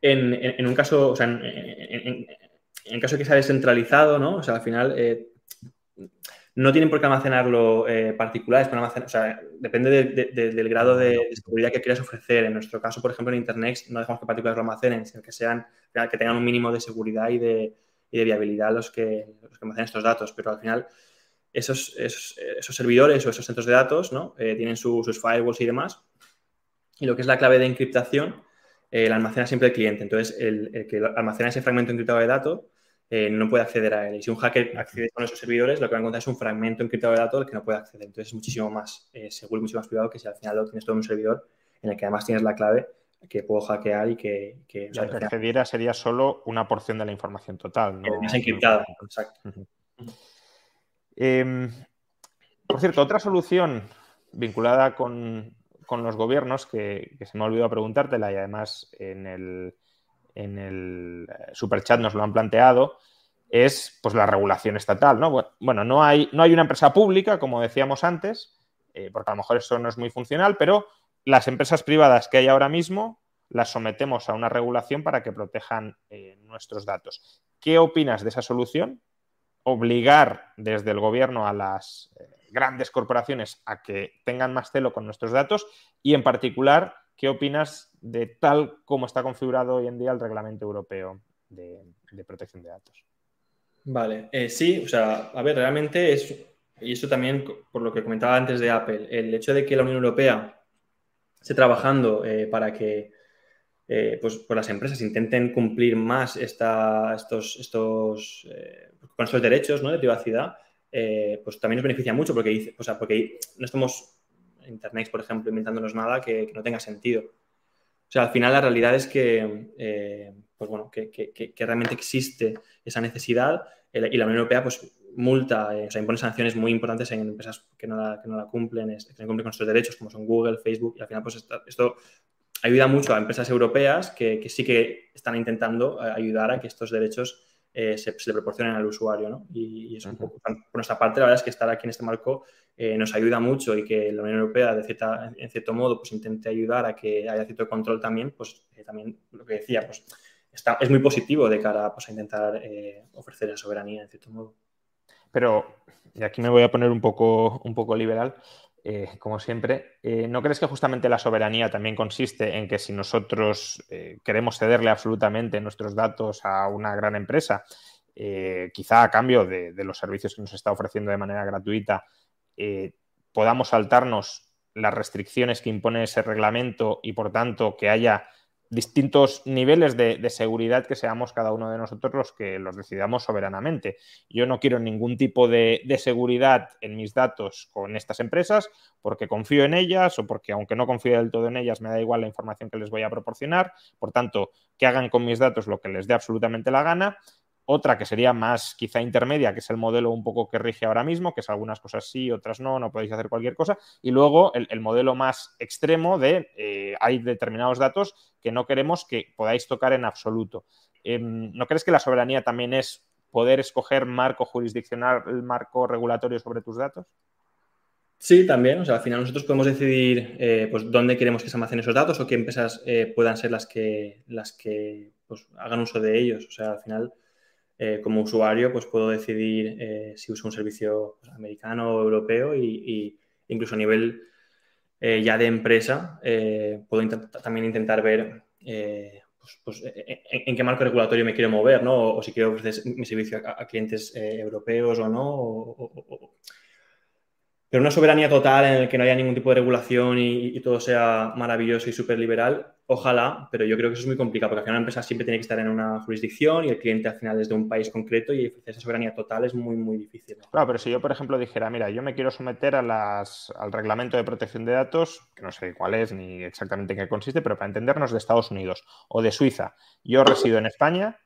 En, en, en, un caso, o sea, en, en, caso de que sea descentralizado, ¿no? O sea, al final eh, no tienen por qué almacenarlo eh, particulares, almacenar, o sea, depende de, de, del grado de, seguridad que quieras ofrecer. En nuestro caso, por ejemplo, en Internet no dejamos que particulares lo almacenen, sino que sean, que tengan un mínimo de seguridad y de, y de viabilidad los que, los que almacenan estos datos, pero al final esos, esos, esos servidores o esos centros de datos ¿no? Eh, tienen su, sus firewalls y demás. Y lo que es la clave de encriptación eh, la almacena siempre el cliente. Entonces, el, el, que almacena ese fragmento encriptado de datos eh, no puede acceder a él. Y si un hacker accede con esos servidores, lo que va a encontrar es un fragmento encriptado de datos al que no puede acceder. Entonces, es muchísimo más eh, seguro y mucho más privado que si al final lo tienes todo en un servidor en el que además tienes la clave que puedo hackear y que... que o sea, que accediera sería solo una porción de la información total. ¿no? Es encriptada, exacto. Uh -huh. eh, por cierto, otra solución vinculada con, con los gobiernos que, se me ha olvidado preguntártela y además en el, en el superchat nos lo han planteado, es pues la regulación estatal. ¿no? Bueno, no hay, no hay una empresa pública, como decíamos antes, eh, porque a lo mejor eso no es muy funcional, pero las empresas privadas que hay ahora mismo las sometemos a una regulación para que protejan eh, nuestros datos. ¿Qué opinas de esa solución? Obligar desde el gobierno a las eh, grandes corporaciones a que tengan más celo con nuestros datos y en particular, ¿qué opinas de tal como está configurado hoy en día el reglamento europeo de, protección de datos? Vale, eh, sí, o sea, a ver, realmente es, y esto también por lo que comentaba antes de Apple, el hecho de que la Unión Europea esté trabajando eh, para que eh, pues, pues, las empresas intenten cumplir más esta, estos, estos, con estos derechos ¿no? de privacidad, eh, pues también nos beneficia mucho porque, o sea, porque no estamos en Internet, por ejemplo, inventándonos nada que, no tenga sentido. O sea, al final la realidad es que, pues bueno, que, realmente existe esa necesidad y la Unión Europea pues multa, eh, o sea, impone sanciones muy importantes en empresas que no la, no la cumplen, que no cumplen con nuestros derechos, como son Google, Facebook, y al final, pues esto ayuda mucho a empresas europeas que, sí que están intentando ayudar a que estos derechos eh, se, se, le proporcionen al usuario, ¿no? Y, y es un poco, por nuestra parte, la verdad es que estar aquí en este marco eh, nos ayuda mucho y que la Unión Europea, de cierta, en cierto modo, pues intente ayudar a que haya cierto control también, pues eh, también lo que decía, pues está, es muy positivo de cara pues, a intentar ofrecer la soberanía, en cierto modo. Pero, y aquí me voy a poner un poco, un poco liberal, eh, como siempre, eh, ¿no crees que justamente la soberanía también consiste en que si nosotros eh, queremos cederle absolutamente nuestros datos a una gran empresa, quizá a cambio de, los servicios que nos está ofreciendo de manera gratuita, podamos saltarnos las restricciones que impone ese reglamento y por tanto que haya distintos niveles de, seguridad que seamos cada uno de nosotros los que los decidamos soberanamente. Yo no quiero ningún tipo de, seguridad en mis datos con estas empresas porque confío en ellas o porque aunque no confío del todo en ellas me da igual la información que les voy a proporcionar. Por tanto, que hagan con mis datos lo que les dé absolutamente la gana otra que sería más quizá intermedia, que es el modelo un poco que rige ahora mismo, que es algunas cosas sí, otras no, no podéis hacer cualquier cosa. Y luego el, modelo más extremo de eh, hay determinados datos que no queremos que podáis tocar en absoluto. Em, ¿No crees que la soberanía también es poder escoger marco jurisdiccional, el marco regulatorio sobre tus datos? Sí, también. O sea, al final nosotros podemos decidir eh, pues, dónde queremos que se almacenen esos datos o qué empresas eh, puedan ser las que, las que pues, hagan uso de ellos. O sea, al final eh, como usuario, pues puedo decidir eh, si uso un servicio pues, americano o europeo y, incluso a nivel eh, ya de empresa, puedo también intentar ver pues, pues en, qué marco regulatorio me quiero mover, ¿no? O, si quiero ofrecer mi servicio a, clientes europeos o no, pero una soberanía total en la que no haya ningún tipo de regulación y, todo sea maravilloso y súper liberal, ojalá, pero yo creo que eso es muy complicado porque al final una empresa siempre tiene que estar en una jurisdicción y el cliente al final es de un país concreto y esa soberanía total es muy, muy difícil. Claro, pero si yo, por ejemplo, dijera, mira, yo me quiero someter a las, al reglamento de protección de datos, que no sé cuál es ni exactamente en qué consiste, pero para entendernos de Estados Unidos o de Suiza, yo resido en España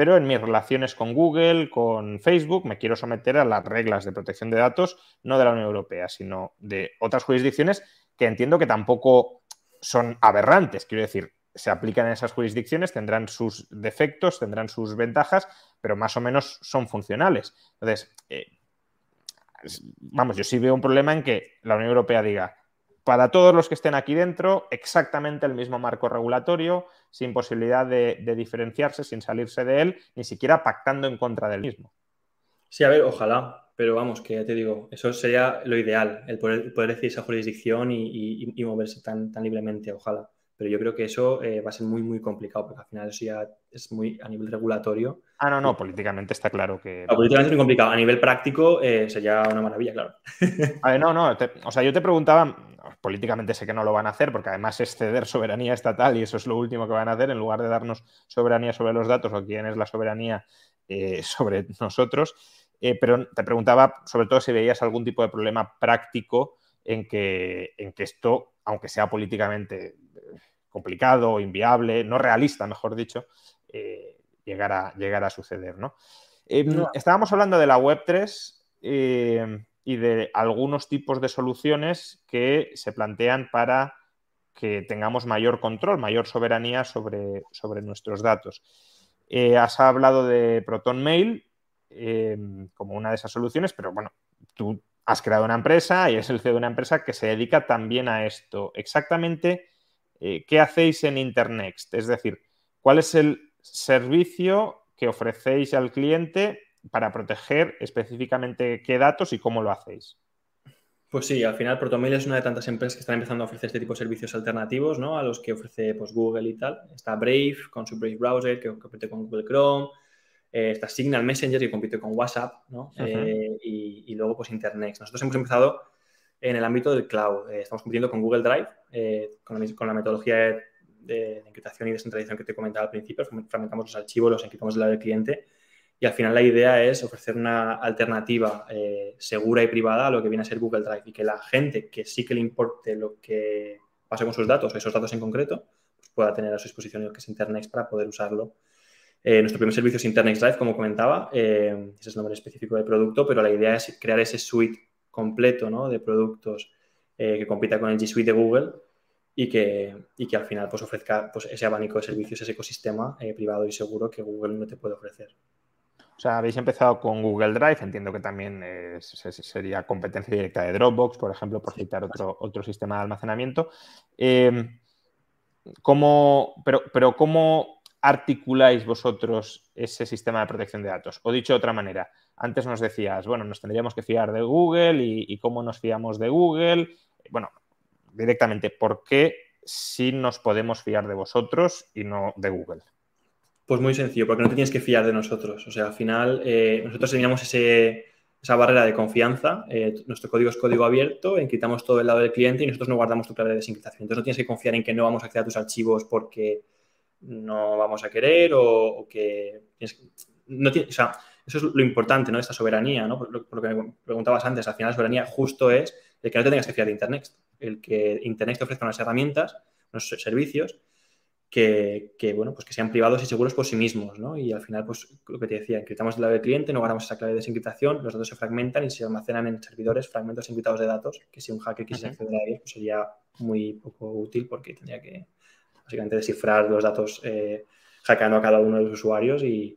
pero en mis relaciones con Google, con Facebook, me quiero someter a las reglas de protección de datos, no de la Unión Europea, sino de otras jurisdicciones que entiendo que tampoco son aberrantes. Quiero decir, se aplican en esas jurisdicciones, tendrán sus defectos, tendrán sus ventajas, pero más o menos son funcionales. Entonces, eh, vamos, yo sí veo un problema en que la Unión Europea diga, para todos los que estén aquí dentro, exactamente el mismo marco regulatorio, sin posibilidad de, diferenciarse, sin salirse de él, ni siquiera pactando en contra del mismo. Sí, a ver, ojalá, pero vamos, que ya te digo, eso sería lo ideal, el poder, poder decir esa jurisdicción y, moverse tan, tan libremente, ojalá. Pero yo creo que eso eh, va a ser muy, muy complicado, porque al final eso ya es muy a nivel regulatorio. Ah, no, no, políticamente está claro que. políticamente es muy complicado. A nivel práctico eh, sería una maravilla, claro. A ver, no, no. o sea, yo te preguntaba, políticamente sé que no lo van a hacer, porque además es ceder soberanía estatal y eso es lo último que van a hacer, en lugar de darnos soberanía sobre los datos o quién es la soberanía eh, sobre nosotros. Eh, pero te preguntaba sobre todo si veías algún tipo de problema práctico en que, en que esto, aunque sea políticamente eh, complicado, inviable, no realista, mejor dicho, llegara, a suceder. Em, ¿no? Estábamos hablando de la Web3 y de algunos tipos de soluciones que se plantean para que tengamos mayor control, mayor soberanía sobre, sobre nuestros datos. Eh, has hablado de Proton Mail em, como una de esas soluciones, pero bueno, tú has creado una empresa y es el CEO de una empresa que se dedica también a esto. Exactamente, eh, ¿qué hacéis en Internext? Es decir, ¿cuál es el servicio que ofrecéis al cliente para proteger específicamente qué datos y cómo lo hacéis. Pues sí, al final Protomail es una de tantas empresas que están empezando a ofrecer este tipo de servicios alternativos, ¿no? A los que ofrece pues, Google y tal. Está Brave con su Brave Browser que compite con Google Chrome. Eh, está Signal Messenger que compite con WhatsApp, ¿no? Eh, y, luego pues Internet. Nosotros hemos empezado en el ámbito del cloud. Eh, estamos compitiendo con Google Drive, con la, metodología de, de, encriptación y descentralización que te comentaba al principio. Fragmentamos los archivos, los encriptamos del lado del cliente y al final la idea es ofrecer una alternativa eh, segura y privada a lo que viene a ser Google Drive y que la gente que sí que le importe lo que pase con sus datos, esos datos en concreto, pues pueda tener a su disposición lo que es Internext para poder usarlo. Eh, nuestro primer servicio es Internext Drive, como comentaba, eh, ese es el nombre específico del producto, pero la idea es crear ese suite completo ¿no? de productos que compita con el G Suite de Google y que, y que al final pues, ofrezca pues, ese abanico de servicios, ese ecosistema privado y seguro que Google no te puede ofrecer. O sea, habéis empezado con Google Drive, entiendo que también sería competencia directa de Dropbox, por ejemplo, por citar otro, otro sistema de almacenamiento. Em, pero, pero, ¿cómo articuláis vosotros ese sistema de protección de datos? O dicho de otra manera, antes nos decías, bueno, nos tendríamos que fiar de Google y, y cómo nos fiamos de Google. Bueno, directamente, ¿por qué si nos podemos fiar de vosotros y no de Google? Pues muy sencillo, porque no te tienes que fiar de nosotros. O sea, al final, eh, nosotros eliminamos ese, esa barrera de confianza. Eh, nuestro código es código abierto, encriptamos todo el lado del cliente y nosotros no guardamos tu clave de desencriptación. Entonces no tienes que confiar en que no vamos a acceder a tus archivos porque no vamos a querer o, que no o sea, eso es lo importante, ¿no? Esta soberanía, ¿no? Por lo, que me preguntabas antes, al final la soberanía justo es el que no te tengas que fiar de Internet, el que Internet te ofrezca unas herramientas, unos servicios que, bueno, pues que sean privados y seguros por sí mismos, ¿no? Y al final, pues lo que te decía, encriptamos la clave del cliente, no guardamos esa clave de desencriptación, los datos se fragmentan y se almacenan en servidores fragmentos encriptados de datos, que si un hacker quisiera acceder a ellos, pues sería muy poco útil porque tendría que básicamente descifrar los datos eh, hackeando a cada uno de los usuarios y,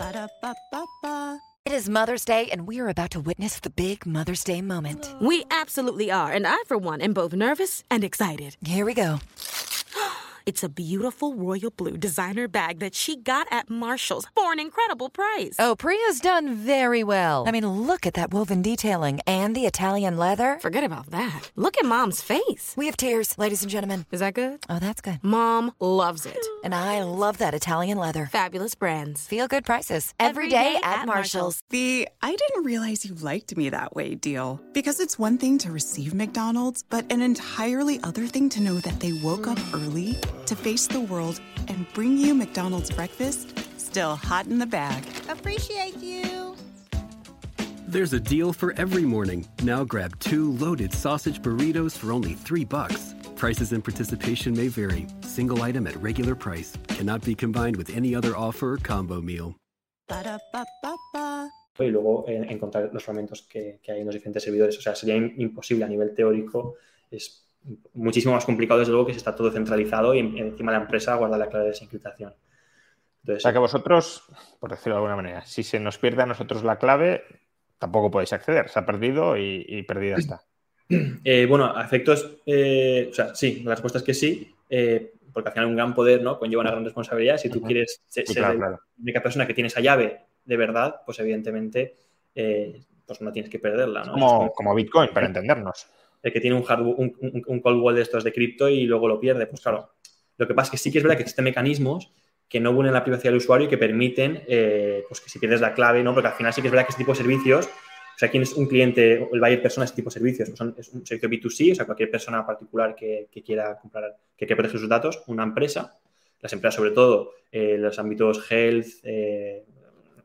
Ba-da-ba-ba-ba. It is Mother's Day, and we are about to witness the big Mother's Day moment. We absolutely are, and I, for one, am both nervous and excited. Here we go. It's a beautiful royal blue designer bag that she got at Marshall's for an incredible price. Oh, Priya's done very well. I mean, look at that woven detailing and the Italian leather. Forget about that. Look at Mom's face. We have tears, ladies and gentlemen. Is that good? Oh, that's good. Mom loves it. And I love that Italian leather. Fabulous brands. Feel good prices. Every, Every day, day, at, at Marshall's. Marshall's. The I didn't realize you liked me that way deal. Because it's one thing to receive McDonald's, but an entirely other thing to know that they woke up early to face the world and bring you McDonald's breakfast still hot in the bag. Appreciate you. There's a deal for every morning. Now grab two loaded sausage burritos for only three bucks. Prices and participation may vary. Single item at regular price cannot be combined with any other offer or combo meal. Ba-da-ba-ba-ba. Y luego eh, encontrar los fragmentos que, que hay en los diferentes servidores. O sea, sería imposible a nivel teórico. Es muchísimo más complicado, desde luego, que si está todo centralizado y encima la empresa guarda la clave de desencriptación. Entonces, o sea que vosotros, por decirlo de alguna manera, si se nos pierde a nosotros la clave, tampoco podéis acceder. Se ha perdido y, perdida está. Eh, bueno, a efectos, eh, o sea, sí, la respuesta es que sí, eh, porque al final un gran poder ¿no? conlleva una gran responsabilidad. Si tú quieres ser, la única persona que tiene esa llave de verdad, pues evidentemente pues no tienes que perderla. ¿no? Como, como, Bitcoin, para entendernos el que tiene un, hard, un, un, cold wall de estos de cripto y luego lo pierde. Pues claro, lo que pasa es que sí que es verdad que existen mecanismos que no vulneran la privacidad del usuario y que permiten eh, pues que si pierdes la clave, ¿no? Porque al final sí que es verdad que este tipo de servicios, o sea, ¿quién es un cliente, el buyer persona, este tipo de servicios? Pues son, es un servicio B2C, o sea, cualquier persona particular que, quiera comprar, que quiera proteger sus datos, una empresa, las empresas sobre todo, eh, los ámbitos health, eh,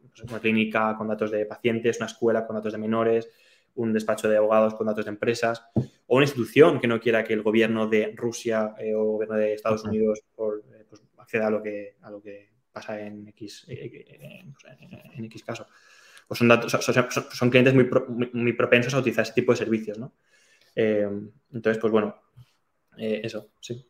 pues una clínica con datos de pacientes, una escuela con datos de menores, un despacho de abogados con datos de empresas, o una institución que no quiera que el gobierno de Rusia eh, o el gobierno de Estados Unidos eh, pues, acceda a lo que, a lo que pasa en X, eh, en, X caso. Pues son, datos, son, clientes muy, muy, propensos a utilizar ese tipo de servicios, ¿no? entonces, pues bueno, eso, sí.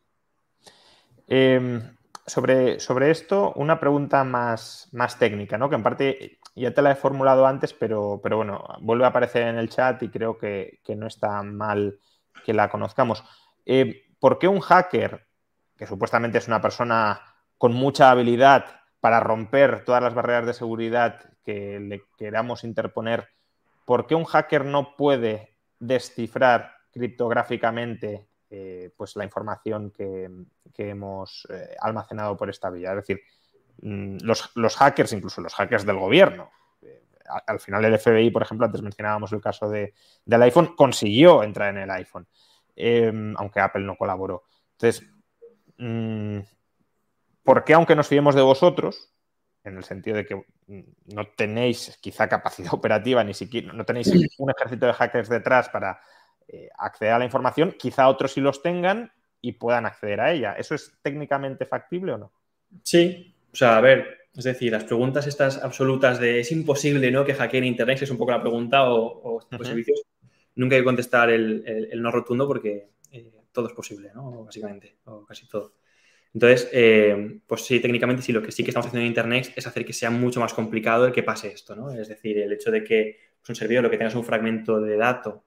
Em, sobre, sobre, esto, una pregunta más, más técnica, ¿no? Que en parte ya te la he formulado antes, pero, pero bueno, vuelve a aparecer en el chat y creo que, no está mal que la conozcamos. Eh, ¿Por qué un hacker, que supuestamente es una persona con mucha habilidad para romper todas las barreras de seguridad que le queramos interponer, ¿por qué un hacker no puede descifrar criptográficamente eh, pues la información que, hemos eh, almacenado por esta vía? Es decir, Mm, los, hackers, incluso los hackers del gobierno. Al final el FBI, por ejemplo, antes mencionábamos el caso de, del iPhone, consiguió entrar en el iPhone, em, aunque Apple no colaboró. Entonces, mm, ¿por qué aunque nos fiemos de vosotros, en el sentido de que mm, no tenéis quizá capacidad operativa, ni siquiera no tenéis un ejército de hackers detrás para eh, acceder a la información, quizá otros sí los tengan y puedan acceder a ella. ¿Eso es técnicamente factible o no? Sí, o sea, a ver, es decir, las preguntas estas absolutas de es imposible ¿no? que hackeen Internet, es un poco la pregunta, o, o servicios, nunca hay que contestar el, no rotundo porque eh, todo es posible, ¿no? Básicamente, o casi todo. Entonces, eh, pues sí, técnicamente sí, lo que sí que estamos haciendo en Internet es hacer que sea mucho más complicado el que pase esto, ¿no? Es decir, el hecho de que pues, un servidor, lo que tengas un fragmento de dato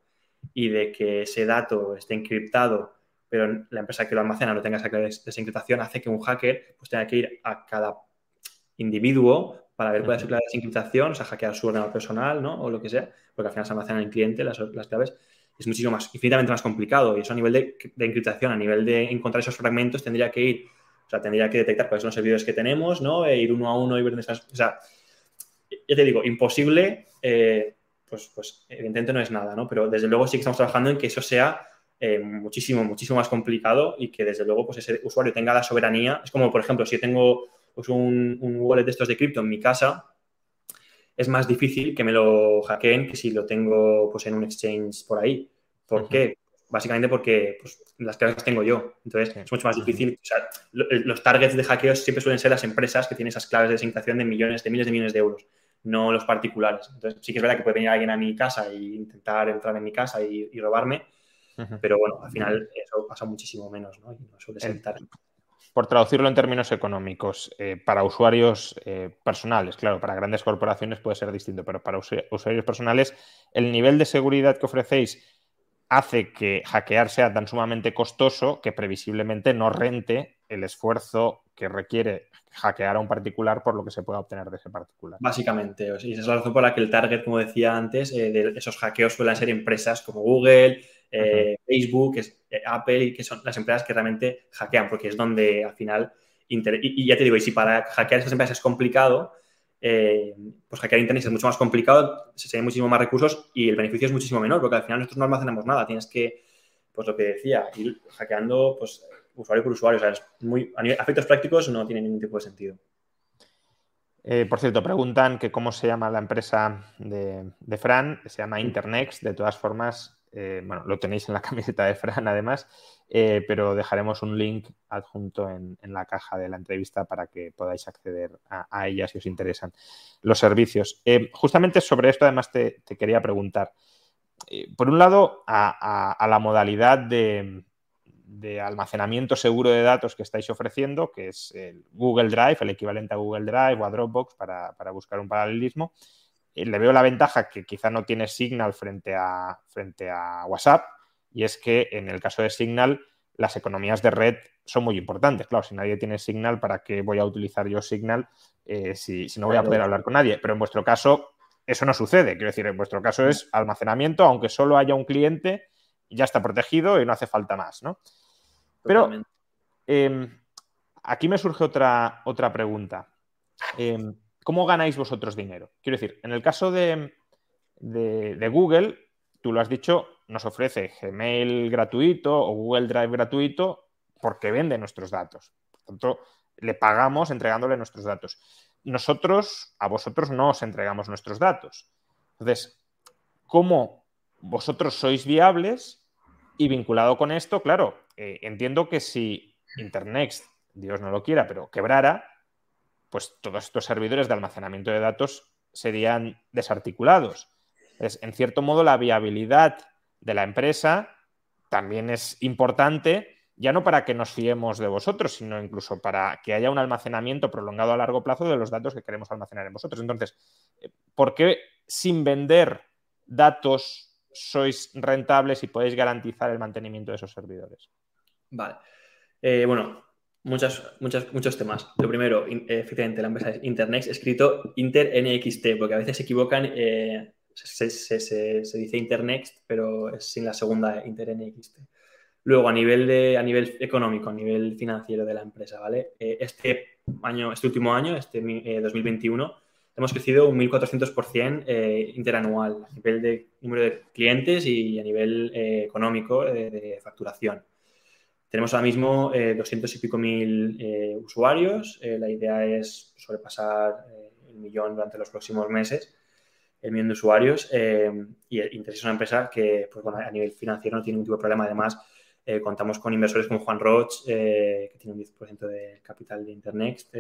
y de que ese dato esté encriptado, pero la empresa que lo almacena no tenga esa clave de desencriptación, hace que un hacker pues, tenga que ir a cada individuo para ver cuál es su clave de desencriptación, o sea, hackear su ordenador personal, ¿no? O lo que sea, porque al final se almacenan en el cliente las, las claves. Es muchísimo más, infinitamente más complicado. Y eso a nivel de, de, encriptación, a nivel de encontrar esos fragmentos, tendría que ir, o sea, tendría que detectar cuáles son los servidores que tenemos, ¿no? E ir uno a uno y ver están. O sea, ya te digo, imposible, eh, pues, pues evidentemente no es nada, ¿no? Pero desde luego sí que estamos trabajando en que eso sea eh, muchísimo, muchísimo más complicado y que desde luego pues ese usuario tenga la soberanía. Es como, por ejemplo, si yo tengo pues, un, un wallet de estos de cripto en mi casa, es más difícil que me lo hackeen que si lo tengo pues, en un exchange por ahí. ¿Por qué? Básicamente porque pues, las claves las tengo yo. Entonces, es mucho más difícil. O sea, los targets de hackeos siempre suelen ser las empresas que tienen esas claves de desencriptación de millones, de miles de millones de euros, no los particulares. Entonces, sí que es verdad que puede venir alguien a mi casa e intentar entrar en mi casa y, y robarme, uh -huh. pero bueno, al final eso pasa muchísimo menos, ¿no? Y no suele ser tal. Por traducirlo en términos económicos, eh, para usuarios eh, personales, claro, para grandes corporaciones puede ser distinto, pero para usuarios personales, el nivel de seguridad que ofrecéis hace que hackear sea tan sumamente costoso que previsiblemente no rente el esfuerzo que requiere hackear a un particular por lo que se pueda obtener de ese particular. Básicamente, y esa es la razón por la que el target, como decía antes, eh, de esos hackeos suelen ser empresas como Google, eh, uh -huh. Facebook, es, eh, Apple, y que son las empresas que realmente hackean, porque es donde al final, y, y, ya te digo, y si para hackear esas empresas es complicado, eh, pues hackear Internet es mucho más complicado, se tienen muchísimo más recursos y el beneficio es muchísimo menor, porque al final nosotros no almacenamos nada, tienes que, pues lo que decía, ir hackeando pues, usuario por usuario, o sea, es muy, a nivel, efectos prácticos no tiene ningún tipo de sentido. Eh, por cierto, preguntan que cómo se llama la empresa de, de Fran, se llama Internext, de todas formas, eh, bueno, lo tenéis en la camiseta de Fran además, eh, pero dejaremos un link adjunto en, la caja de la entrevista para que podáis acceder a, a ella si os interesan los servicios. Eh, justamente sobre esto además te, quería preguntar. Por un lado, a, la modalidad de, almacenamiento seguro de datos que estáis ofreciendo, que es el Google Drive, el equivalente a Google Drive o a Dropbox para buscar un paralelismo. Eh, le veo la ventaja que quizá no tiene Signal frente a, frente a WhatsApp, y es que en el caso de Signal las economías de red son muy importantes. Claro, si nadie tiene Signal, ¿para qué voy a utilizar yo Signal eh, si, si, no voy a poder hablar con nadie? Pero en vuestro caso eso no sucede. Quiero decir, en vuestro caso es almacenamiento, aunque solo haya un cliente, ya está protegido y no hace falta más, ¿no? Pero eh, aquí me surge otra, otra pregunta. Eh, ¿Cómo ganáis vosotros dinero? Quiero decir, en el caso de, Google, tú lo has dicho, nos ofrece Gmail gratuito o Google Drive gratuito porque vende nuestros datos. Por tanto, le pagamos entregándole nuestros datos. Nosotros, a vosotros no os entregamos nuestros datos. Entonces, ¿cómo vosotros sois viables? Y vinculado con esto, claro, eh, entiendo que si Internext, Dios no lo quiera, pero quebrara, pues todos estos servidores de almacenamiento de datos serían desarticulados. Es, en cierto modo, la viabilidad de la empresa también es importante, ya no para que nos fiemos de vosotros, sino incluso para que haya un almacenamiento prolongado a largo plazo de los datos que queremos almacenar en vosotros. Entonces, ¿por qué sin vender datos sois rentables y podéis garantizar el mantenimiento de esos servidores? Vale. Eh, bueno, muchas, muchas, muchos temas. Lo primero, efectivamente, la empresa es Internext, escrito InterNXT, porque a veces se equivocan. Eh, se, se, se, se, dice Internext, pero es sin la segunda InterNXT. Luego, a nivel, de, a nivel económico, a nivel financiero de la empresa, ¿vale? Eh, este año, este último año, este eh, 2021, hemos crecido un 1.400% eh, interanual a nivel de número de clientes y a nivel eh, económico de, de, facturación. Tenemos ahora mismo 200 y pico mil usuarios. la idea es sobrepasar el millón durante los próximos meses el millón de usuarios eh, y Internet es una empresa que pues, a nivel financiero no tiene ningún tipo de problema. Además, eh, contamos con inversores como Juan Roch, eh, que tiene un 10% de capital de Internext,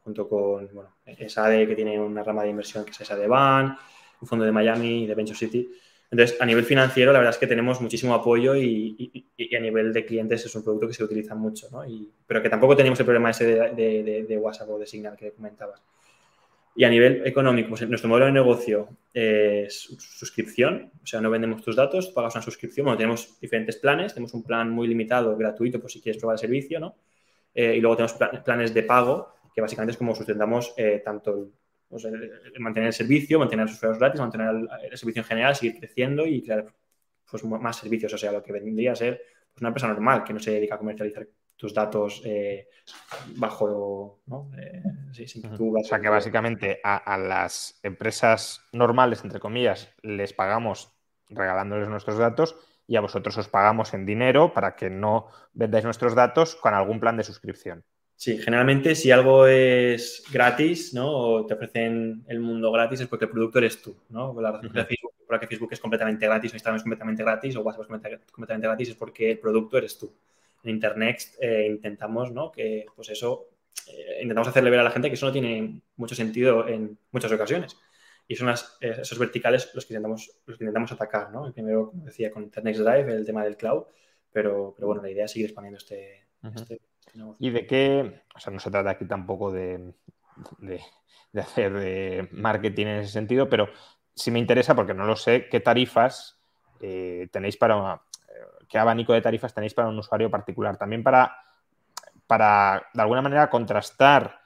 junto con bueno, SADE, que tiene una rama de inversión que es SADE Ban, un fondo de Miami y de Venture City. Entonces, a nivel financiero, la verdad es que tenemos muchísimo apoyo y, a nivel de clientes es un producto que se utiliza mucho, ¿no? Y, pero que tampoco tenemos el problema ese de, WhatsApp o de Signal que comentabas. Y a nivel económico, pues nuestro modelo de negocio es suscripción, o sea, no vendemos tus datos, pagas una suscripción. Bueno, tenemos diferentes planes, tenemos un plan muy limitado, gratuito, por si quieres probar el servicio, ¿no? Eh, y luego tenemos planes de pago, que básicamente es como sustentamos eh, tanto pues, mantener el servicio, mantener los usuarios gratis, mantener el, servicio en general, seguir creciendo y crear pues, más servicios. O sea, lo que vendría a ser pues, una empresa normal que no se dedica a comercializar tus datos eh, bajo, ¿no? Eh, o sea, que básicamente a, las empresas normales, entre comillas, les pagamos regalándoles nuestros datos y a vosotros os pagamos en dinero para que no vendáis nuestros datos con algún plan de suscripción. Sí, generalmente si algo es gratis, ¿no? O te ofrecen el mundo gratis es porque el producto eres tú, ¿no? La razón por la que Facebook es completamente gratis o Instagram es completamente gratis o WhatsApp es completamente gratis es porque el producto eres tú en Internet eh, intentamos, ¿no? Que, pues eso, eh, intentamos hacerle ver a la gente que eso no tiene mucho sentido en muchas ocasiones. Y son eh, esos verticales los que intentamos, los que intentamos atacar, ¿no? El primero, como decía, con Internet Drive, el tema del cloud, pero, pero bueno, la idea es seguir expandiendo este, este, este ¿Y de qué? O sea, no se trata aquí tampoco de, de, hacer marketing en ese sentido, pero sí me interesa, porque no lo sé, qué tarifas tenéis para, qué abanico de tarifas tenéis para un usuario particular. También para, para de alguna manera, contrastar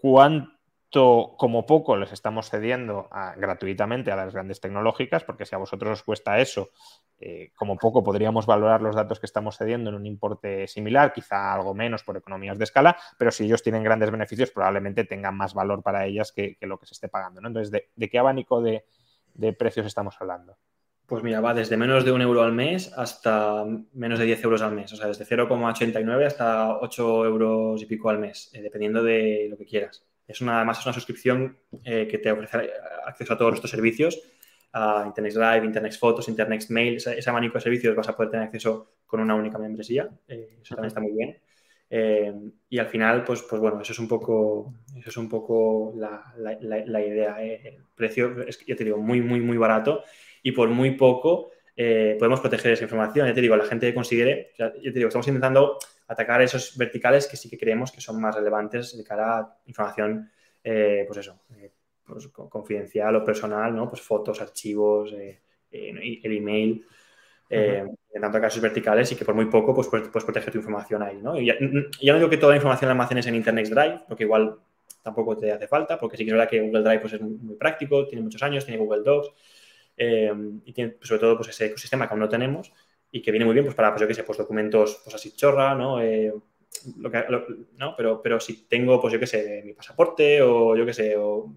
cuánto, como poco, les estamos cediendo gratuitamente a las grandes tecnológicas, porque si a vosotros os cuesta eso, eh, como poco podríamos valorar los datos que estamos cediendo en un importe similar, quizá algo menos por economías de escala, pero si ellos tienen grandes beneficios, probablemente tengan más valor para ellas que, lo que se esté pagando. Entonces, ¿de, qué abanico de precios estamos hablando? Pues mira, va desde menos de un euro al mes hasta menos de 10 euros al mes. O sea, desde 0,89 hasta 8 euros y pico al mes, eh, dependiendo de lo que quieras. Es una, además es una suscripción eh, que te ofrece acceso a todos estos servicios, a Internet Live, Internet Fotos, Internet Mail, ese, abanico de servicios vas a poder tener acceso con una única membresía. Eh, eso también está muy bien. y al final, pues, pues bueno, eso es un poco, eso es un poco la, la idea. El precio es, ya te digo, muy, muy, muy barato y por muy poco eh, podemos proteger esa información. Ya te digo, la gente considere, ya te digo, estamos intentando atacar esos verticales que sí que creemos que son más relevantes de cara a información, eh, pues eso, eh, pues confidencial o personal, ¿no? Pues fotos, archivos, el email. En tanto casos verticales y que por muy poco pues, puedes, proteger tu información ahí, ¿no? Y ya, no digo que toda la información la almacenes en Internet Drive, porque igual tampoco te hace falta, porque sí que es verdad que Google Drive pues, es muy práctico, tiene muchos años, tiene Google Docs, eh, y tiene sobre todo pues, ese ecosistema que aún no tenemos y que viene muy bien pues, para, pues, yo que sé, pues, documentos pues, así chorra, ¿no? Eh, lo que, ¿no? Pero, pero si tengo, pues yo qué sé, mi pasaporte o yo qué sé, o,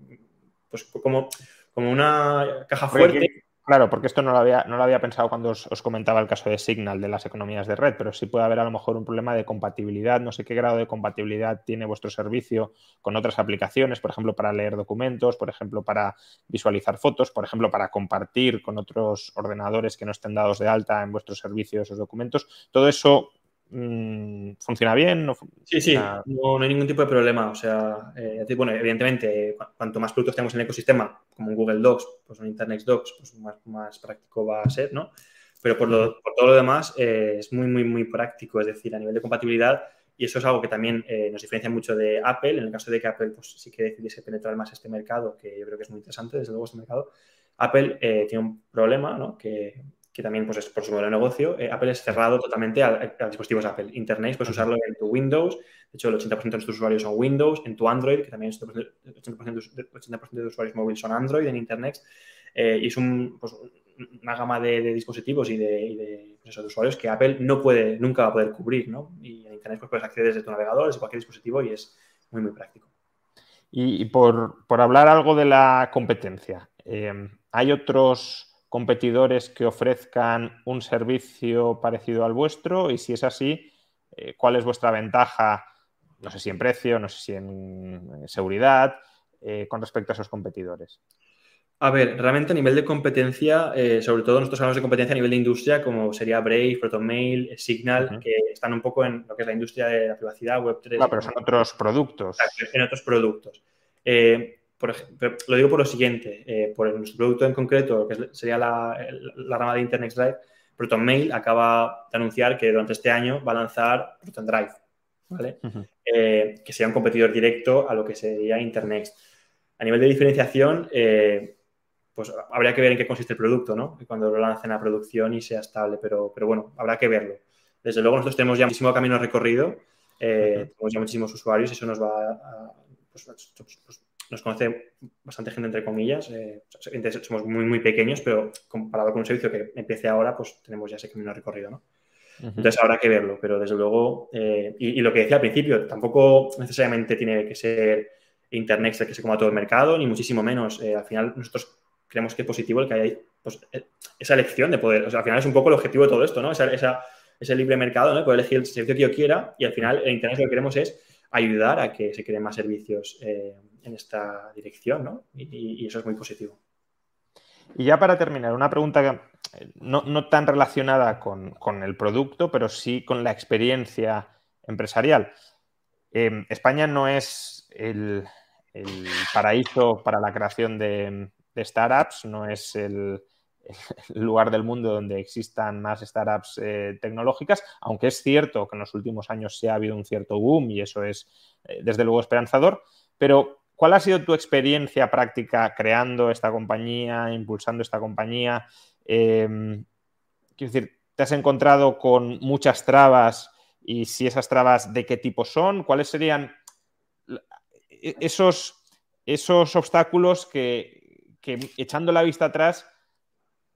pues como, como una caja fuerte. Claro, porque esto no lo había, no lo había pensado cuando os, comentaba el caso de Signal de las economías de red, pero sí puede haber a lo mejor un problema de compatibilidad. No sé qué grado de compatibilidad tiene vuestro servicio con otras aplicaciones, por ejemplo, para leer documentos, por ejemplo, para visualizar fotos, por ejemplo, para compartir con otros ordenadores que no estén dados de alta en vuestro servicio esos documentos. Todo eso Mm, ¿Funciona bien? ¿No sí, sí, no, hay ningún tipo de problema. O sea, eh, bueno, evidentemente, cuanto más productos tenemos en el ecosistema, como en Google Docs, pues en Internet Docs, pues más, práctico va a ser, ¿no? Pero por, todo lo demás eh, es muy, muy, muy práctico, es decir, a nivel de compatibilidad, y eso es algo que también eh, nos diferencia mucho de Apple, en el caso de que Apple pues, sí que decidiese penetrar más este mercado, que yo creo que es muy interesante, desde luego este mercado, Apple tiene un problema, ¿no? Que que también pues, es por su modelo de negocio, eh, Apple es cerrado totalmente a, dispositivos Apple. Internet puedes usarlo en tu Windows, de hecho el 80% de nuestros usuarios son Windows, en tu Android, que también el 80%, de, 80 de usuarios móviles son Android en Internet, eh, y es un, pues, una gama de, dispositivos y de, pues de, usuarios que Apple no puede, nunca va a poder cubrir, ¿no? Y en Internet pues, puedes acceder desde tu navegador, desde cualquier dispositivo y es muy, muy práctico. Y, por, por, hablar algo de la competencia, eh, ¿hay otros competidores que ofrezcan un servicio parecido al vuestro? Y si es así, eh, ¿cuál es vuestra ventaja? No sé si en precio, no sé si en seguridad, eh, con respecto a esos competidores. A ver, realmente a nivel de competencia, eh, sobre todo nosotros hablamos de competencia a nivel de industria, como sería Brave, ProtonMail, Signal, que están un poco en lo que es la industria de la privacidad, Web3. No, pero son otros productos. En otros productos. Eh, por ejemplo, lo digo por lo siguiente, eh, por nuestro producto en concreto, que sería la, rama de Internet Drive, Proton Mail acaba de anunciar que durante este año va a lanzar Proton Drive, ¿vale? Eh, que sea un competidor directo a lo que sería Internet. A nivel de diferenciación, eh, pues habría que ver en qué consiste el producto, ¿no? Cuando lo lancen a producción y sea estable, pero, pero bueno, habrá que verlo. Desde luego nosotros tenemos ya muchísimo camino recorrido, eh, tenemos ya muchísimos usuarios y eso nos va a, pues, nos conoce bastante gente entre comillas, eh, somos muy muy pequeños, pero comparado con un servicio que empiece ahora, pues tenemos ya ese camino recorrido, ¿no? Entonces habrá que verlo, pero desde luego, eh, y, lo que decía al principio, tampoco necesariamente tiene que ser Internet el que se coma todo el mercado, ni muchísimo menos. al final nosotros creemos que es positivo el que haya pues, e, esa elección de poder. O sea, al final es un poco el objetivo de todo esto, ¿no? Esa, ese libre mercado, ¿no? Poder elegir el servicio que yo quiera y al final el Internet lo que queremos es ayudar a que se creen más servicios eh, en esta dirección, ¿no? Y, eso es muy positivo. Y ya para terminar, una pregunta eh, no, tan relacionada con, el producto, pero sí con la experiencia empresarial. Eh, España no es el, paraíso para la creación de, startups, no es el, lugar del mundo donde existan más startups eh, tecnológicas, aunque es cierto que en los últimos años sí ha habido un cierto boom y eso es desde luego esperanzador, pero ¿cuál ha sido tu experiencia práctica creando esta compañía, impulsando esta compañía? Em, quiero decir, ¿te has encontrado con muchas trabas y si esas trabas de qué tipo son? ¿Cuáles serían e-, esos, esos obstáculos que, que echando la vista atrás,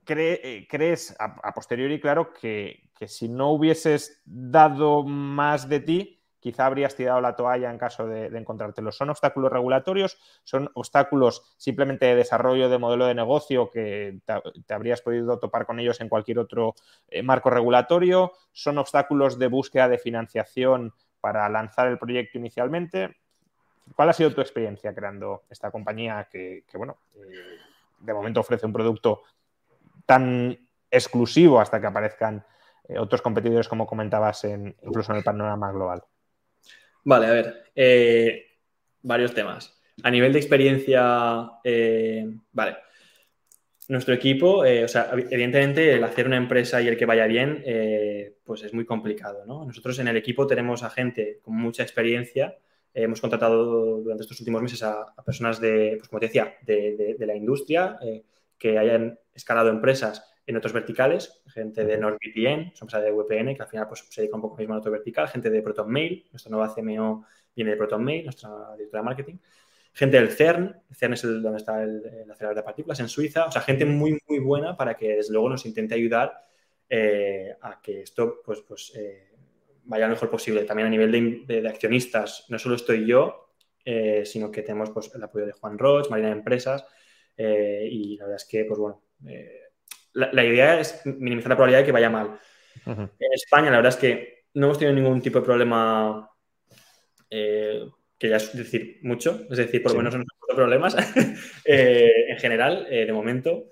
eh, crees a, posteriori, claro, que, si no hubieses dado más de ti, quizá habrías tirado la toalla en caso de, encontrártelo. ¿Son obstáculos regulatorios? ¿Son obstáculos simplemente de desarrollo de modelo de negocio que te, habrías podido topar con ellos en cualquier otro eh, marco regulatorio? ¿Son obstáculos de búsqueda de financiación para lanzar el proyecto inicialmente? ¿Cuál ha sido tu experiencia creando esta compañía que, bueno, eh, de momento ofrece un producto tan exclusivo hasta que aparezcan eh, otros competidores, como comentabas, en, incluso en el panorama global? Vale, a ver, eh, varios temas. A nivel de experiencia, vale. Nuestro equipo, o sea, evidentemente el hacer una empresa y el que vaya bien, pues es muy complicado, ¿no? Nosotros en el equipo tenemos a gente con mucha experiencia hemos contratado durante estos últimos meses a, personas de, pues como te decía, de, la industria eh, que hayan escalado empresas en otros verticales, gente de NordVPN, es una empresa de VPN que al final pues, se dedica un poco mismo a otro vertical, gente de ProtonMail, nuestra nueva CMO viene de ProtonMail, nuestra directora de marketing, gente del CERN, el CERN es el, donde está el, acelerador de partículas en Suiza, o sea, gente muy, muy buena para que desde luego nos intente ayudar eh, a que esto pues, pues eh, vaya lo mejor posible. También a nivel de, accionistas, no solo estoy yo, eh, sino que tenemos pues, el apoyo de Juan Roch, Marina de Empresas, y la verdad es que, pues bueno, eh, la, idea es minimizar la probabilidad de que vaya mal. En España, la verdad es que no hemos tenido ningún tipo de problema, que ya es decir mucho, es decir, por lo menos no hemos tenido problemas en general, de momento.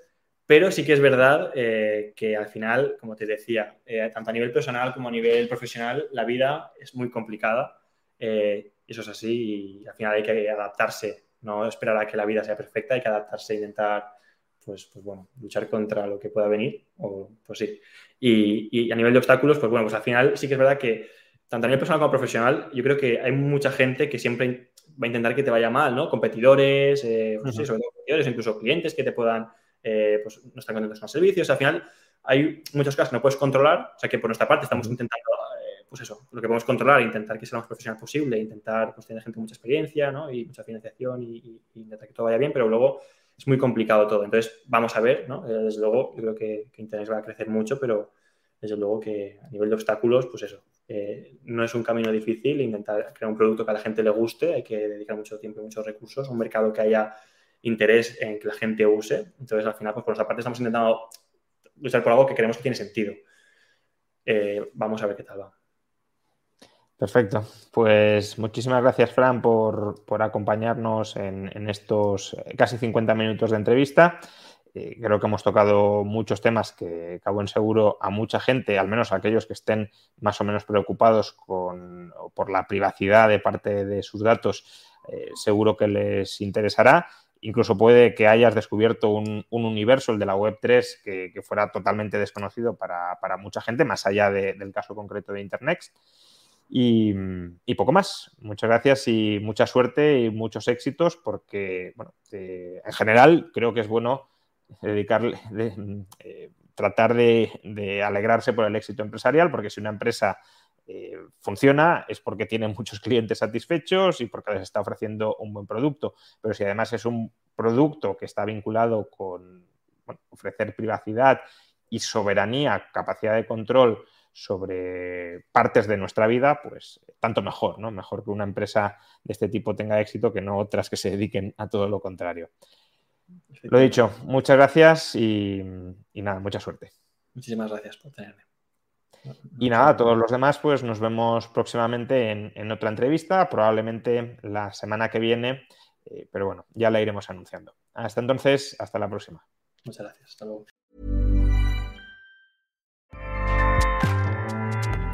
Pero sí que es verdad eh, que al final, como te decía, eh, tanto a nivel personal como a nivel profesional, la vida es muy complicada. Eh, eso es así y al final hay que adaptarse, no esperar a que la vida sea perfecta, hay que adaptarse e intentar, pues, pues bueno, luchar contra lo que pueda venir, o pues sí. Y, a nivel de obstáculos, pues bueno, pues al final sí que es verdad que tanto a nivel personal como profesional, yo creo que hay mucha gente que siempre va a intentar que te vaya mal, ¿no? Competidores, pues sobre todo competidores, incluso clientes que te puedan eh, pues no están contentos con servicios. Al final, hay muchos casos que no puedes controlar, o sea que por nuestra parte estamos intentando, eh, pues eso, lo que podemos controlar, intentar que sea lo más profesional posible, intentar pues, tener gente con mucha experiencia ¿no? y mucha financiación y, intentar que todo vaya bien, pero luego es muy complicado todo. Entonces, vamos a ver, ¿no? Eh, desde luego, yo creo que, Internet va a crecer mucho, pero desde luego que a nivel de obstáculos, pues eso, no es un camino difícil intentar crear un producto que a la gente le guste, hay que dedicar mucho tiempo y muchos recursos, un mercado que haya interés en que la gente use. Entonces, al final, pues por nuestra parte estamos intentando luchar por algo que creemos que tiene sentido. Eh, vamos a ver qué tal va. Perfecto. Pues muchísimas gracias, Fran, por, acompañarnos en, estos casi 50 minutos de entrevista. Eh, creo que hemos tocado muchos temas que, cabo en seguro, a mucha gente, al menos a aquellos que estén más o menos preocupados con, por la privacidad de parte de sus datos, eh, seguro que les interesará. Incluso puede que hayas descubierto un, universo, el de la Web3, que, fuera totalmente desconocido para, mucha gente, más allá del caso concreto de Internet. Y, poco más. Muchas gracias y mucha suerte y muchos éxitos porque, bueno, eh, en general creo que es bueno dedicarle, eh, tratar de, alegrarse por el éxito empresarial porque si una empresa eh, funciona es porque tiene muchos clientes satisfechos y porque les está ofreciendo un buen producto. Pero si además es un producto que está vinculado con ofrecer privacidad y soberanía, capacidad de control sobre partes de nuestra vida, pues tanto mejor, ¿no? Mejor que una empresa de este tipo tenga éxito que no otras que se dediquen a todo lo contrario. Lo dicho, muchas gracias y, nada, mucha suerte. Muchísimas gracias por tenerme. Y nada, todos los demás, pues nos vemos próximamente en, otra entrevista, probablemente la semana que viene, eh, pero bueno, ya la iremos anunciando. Hasta entonces, hasta la próxima. Muchas gracias. Hasta luego.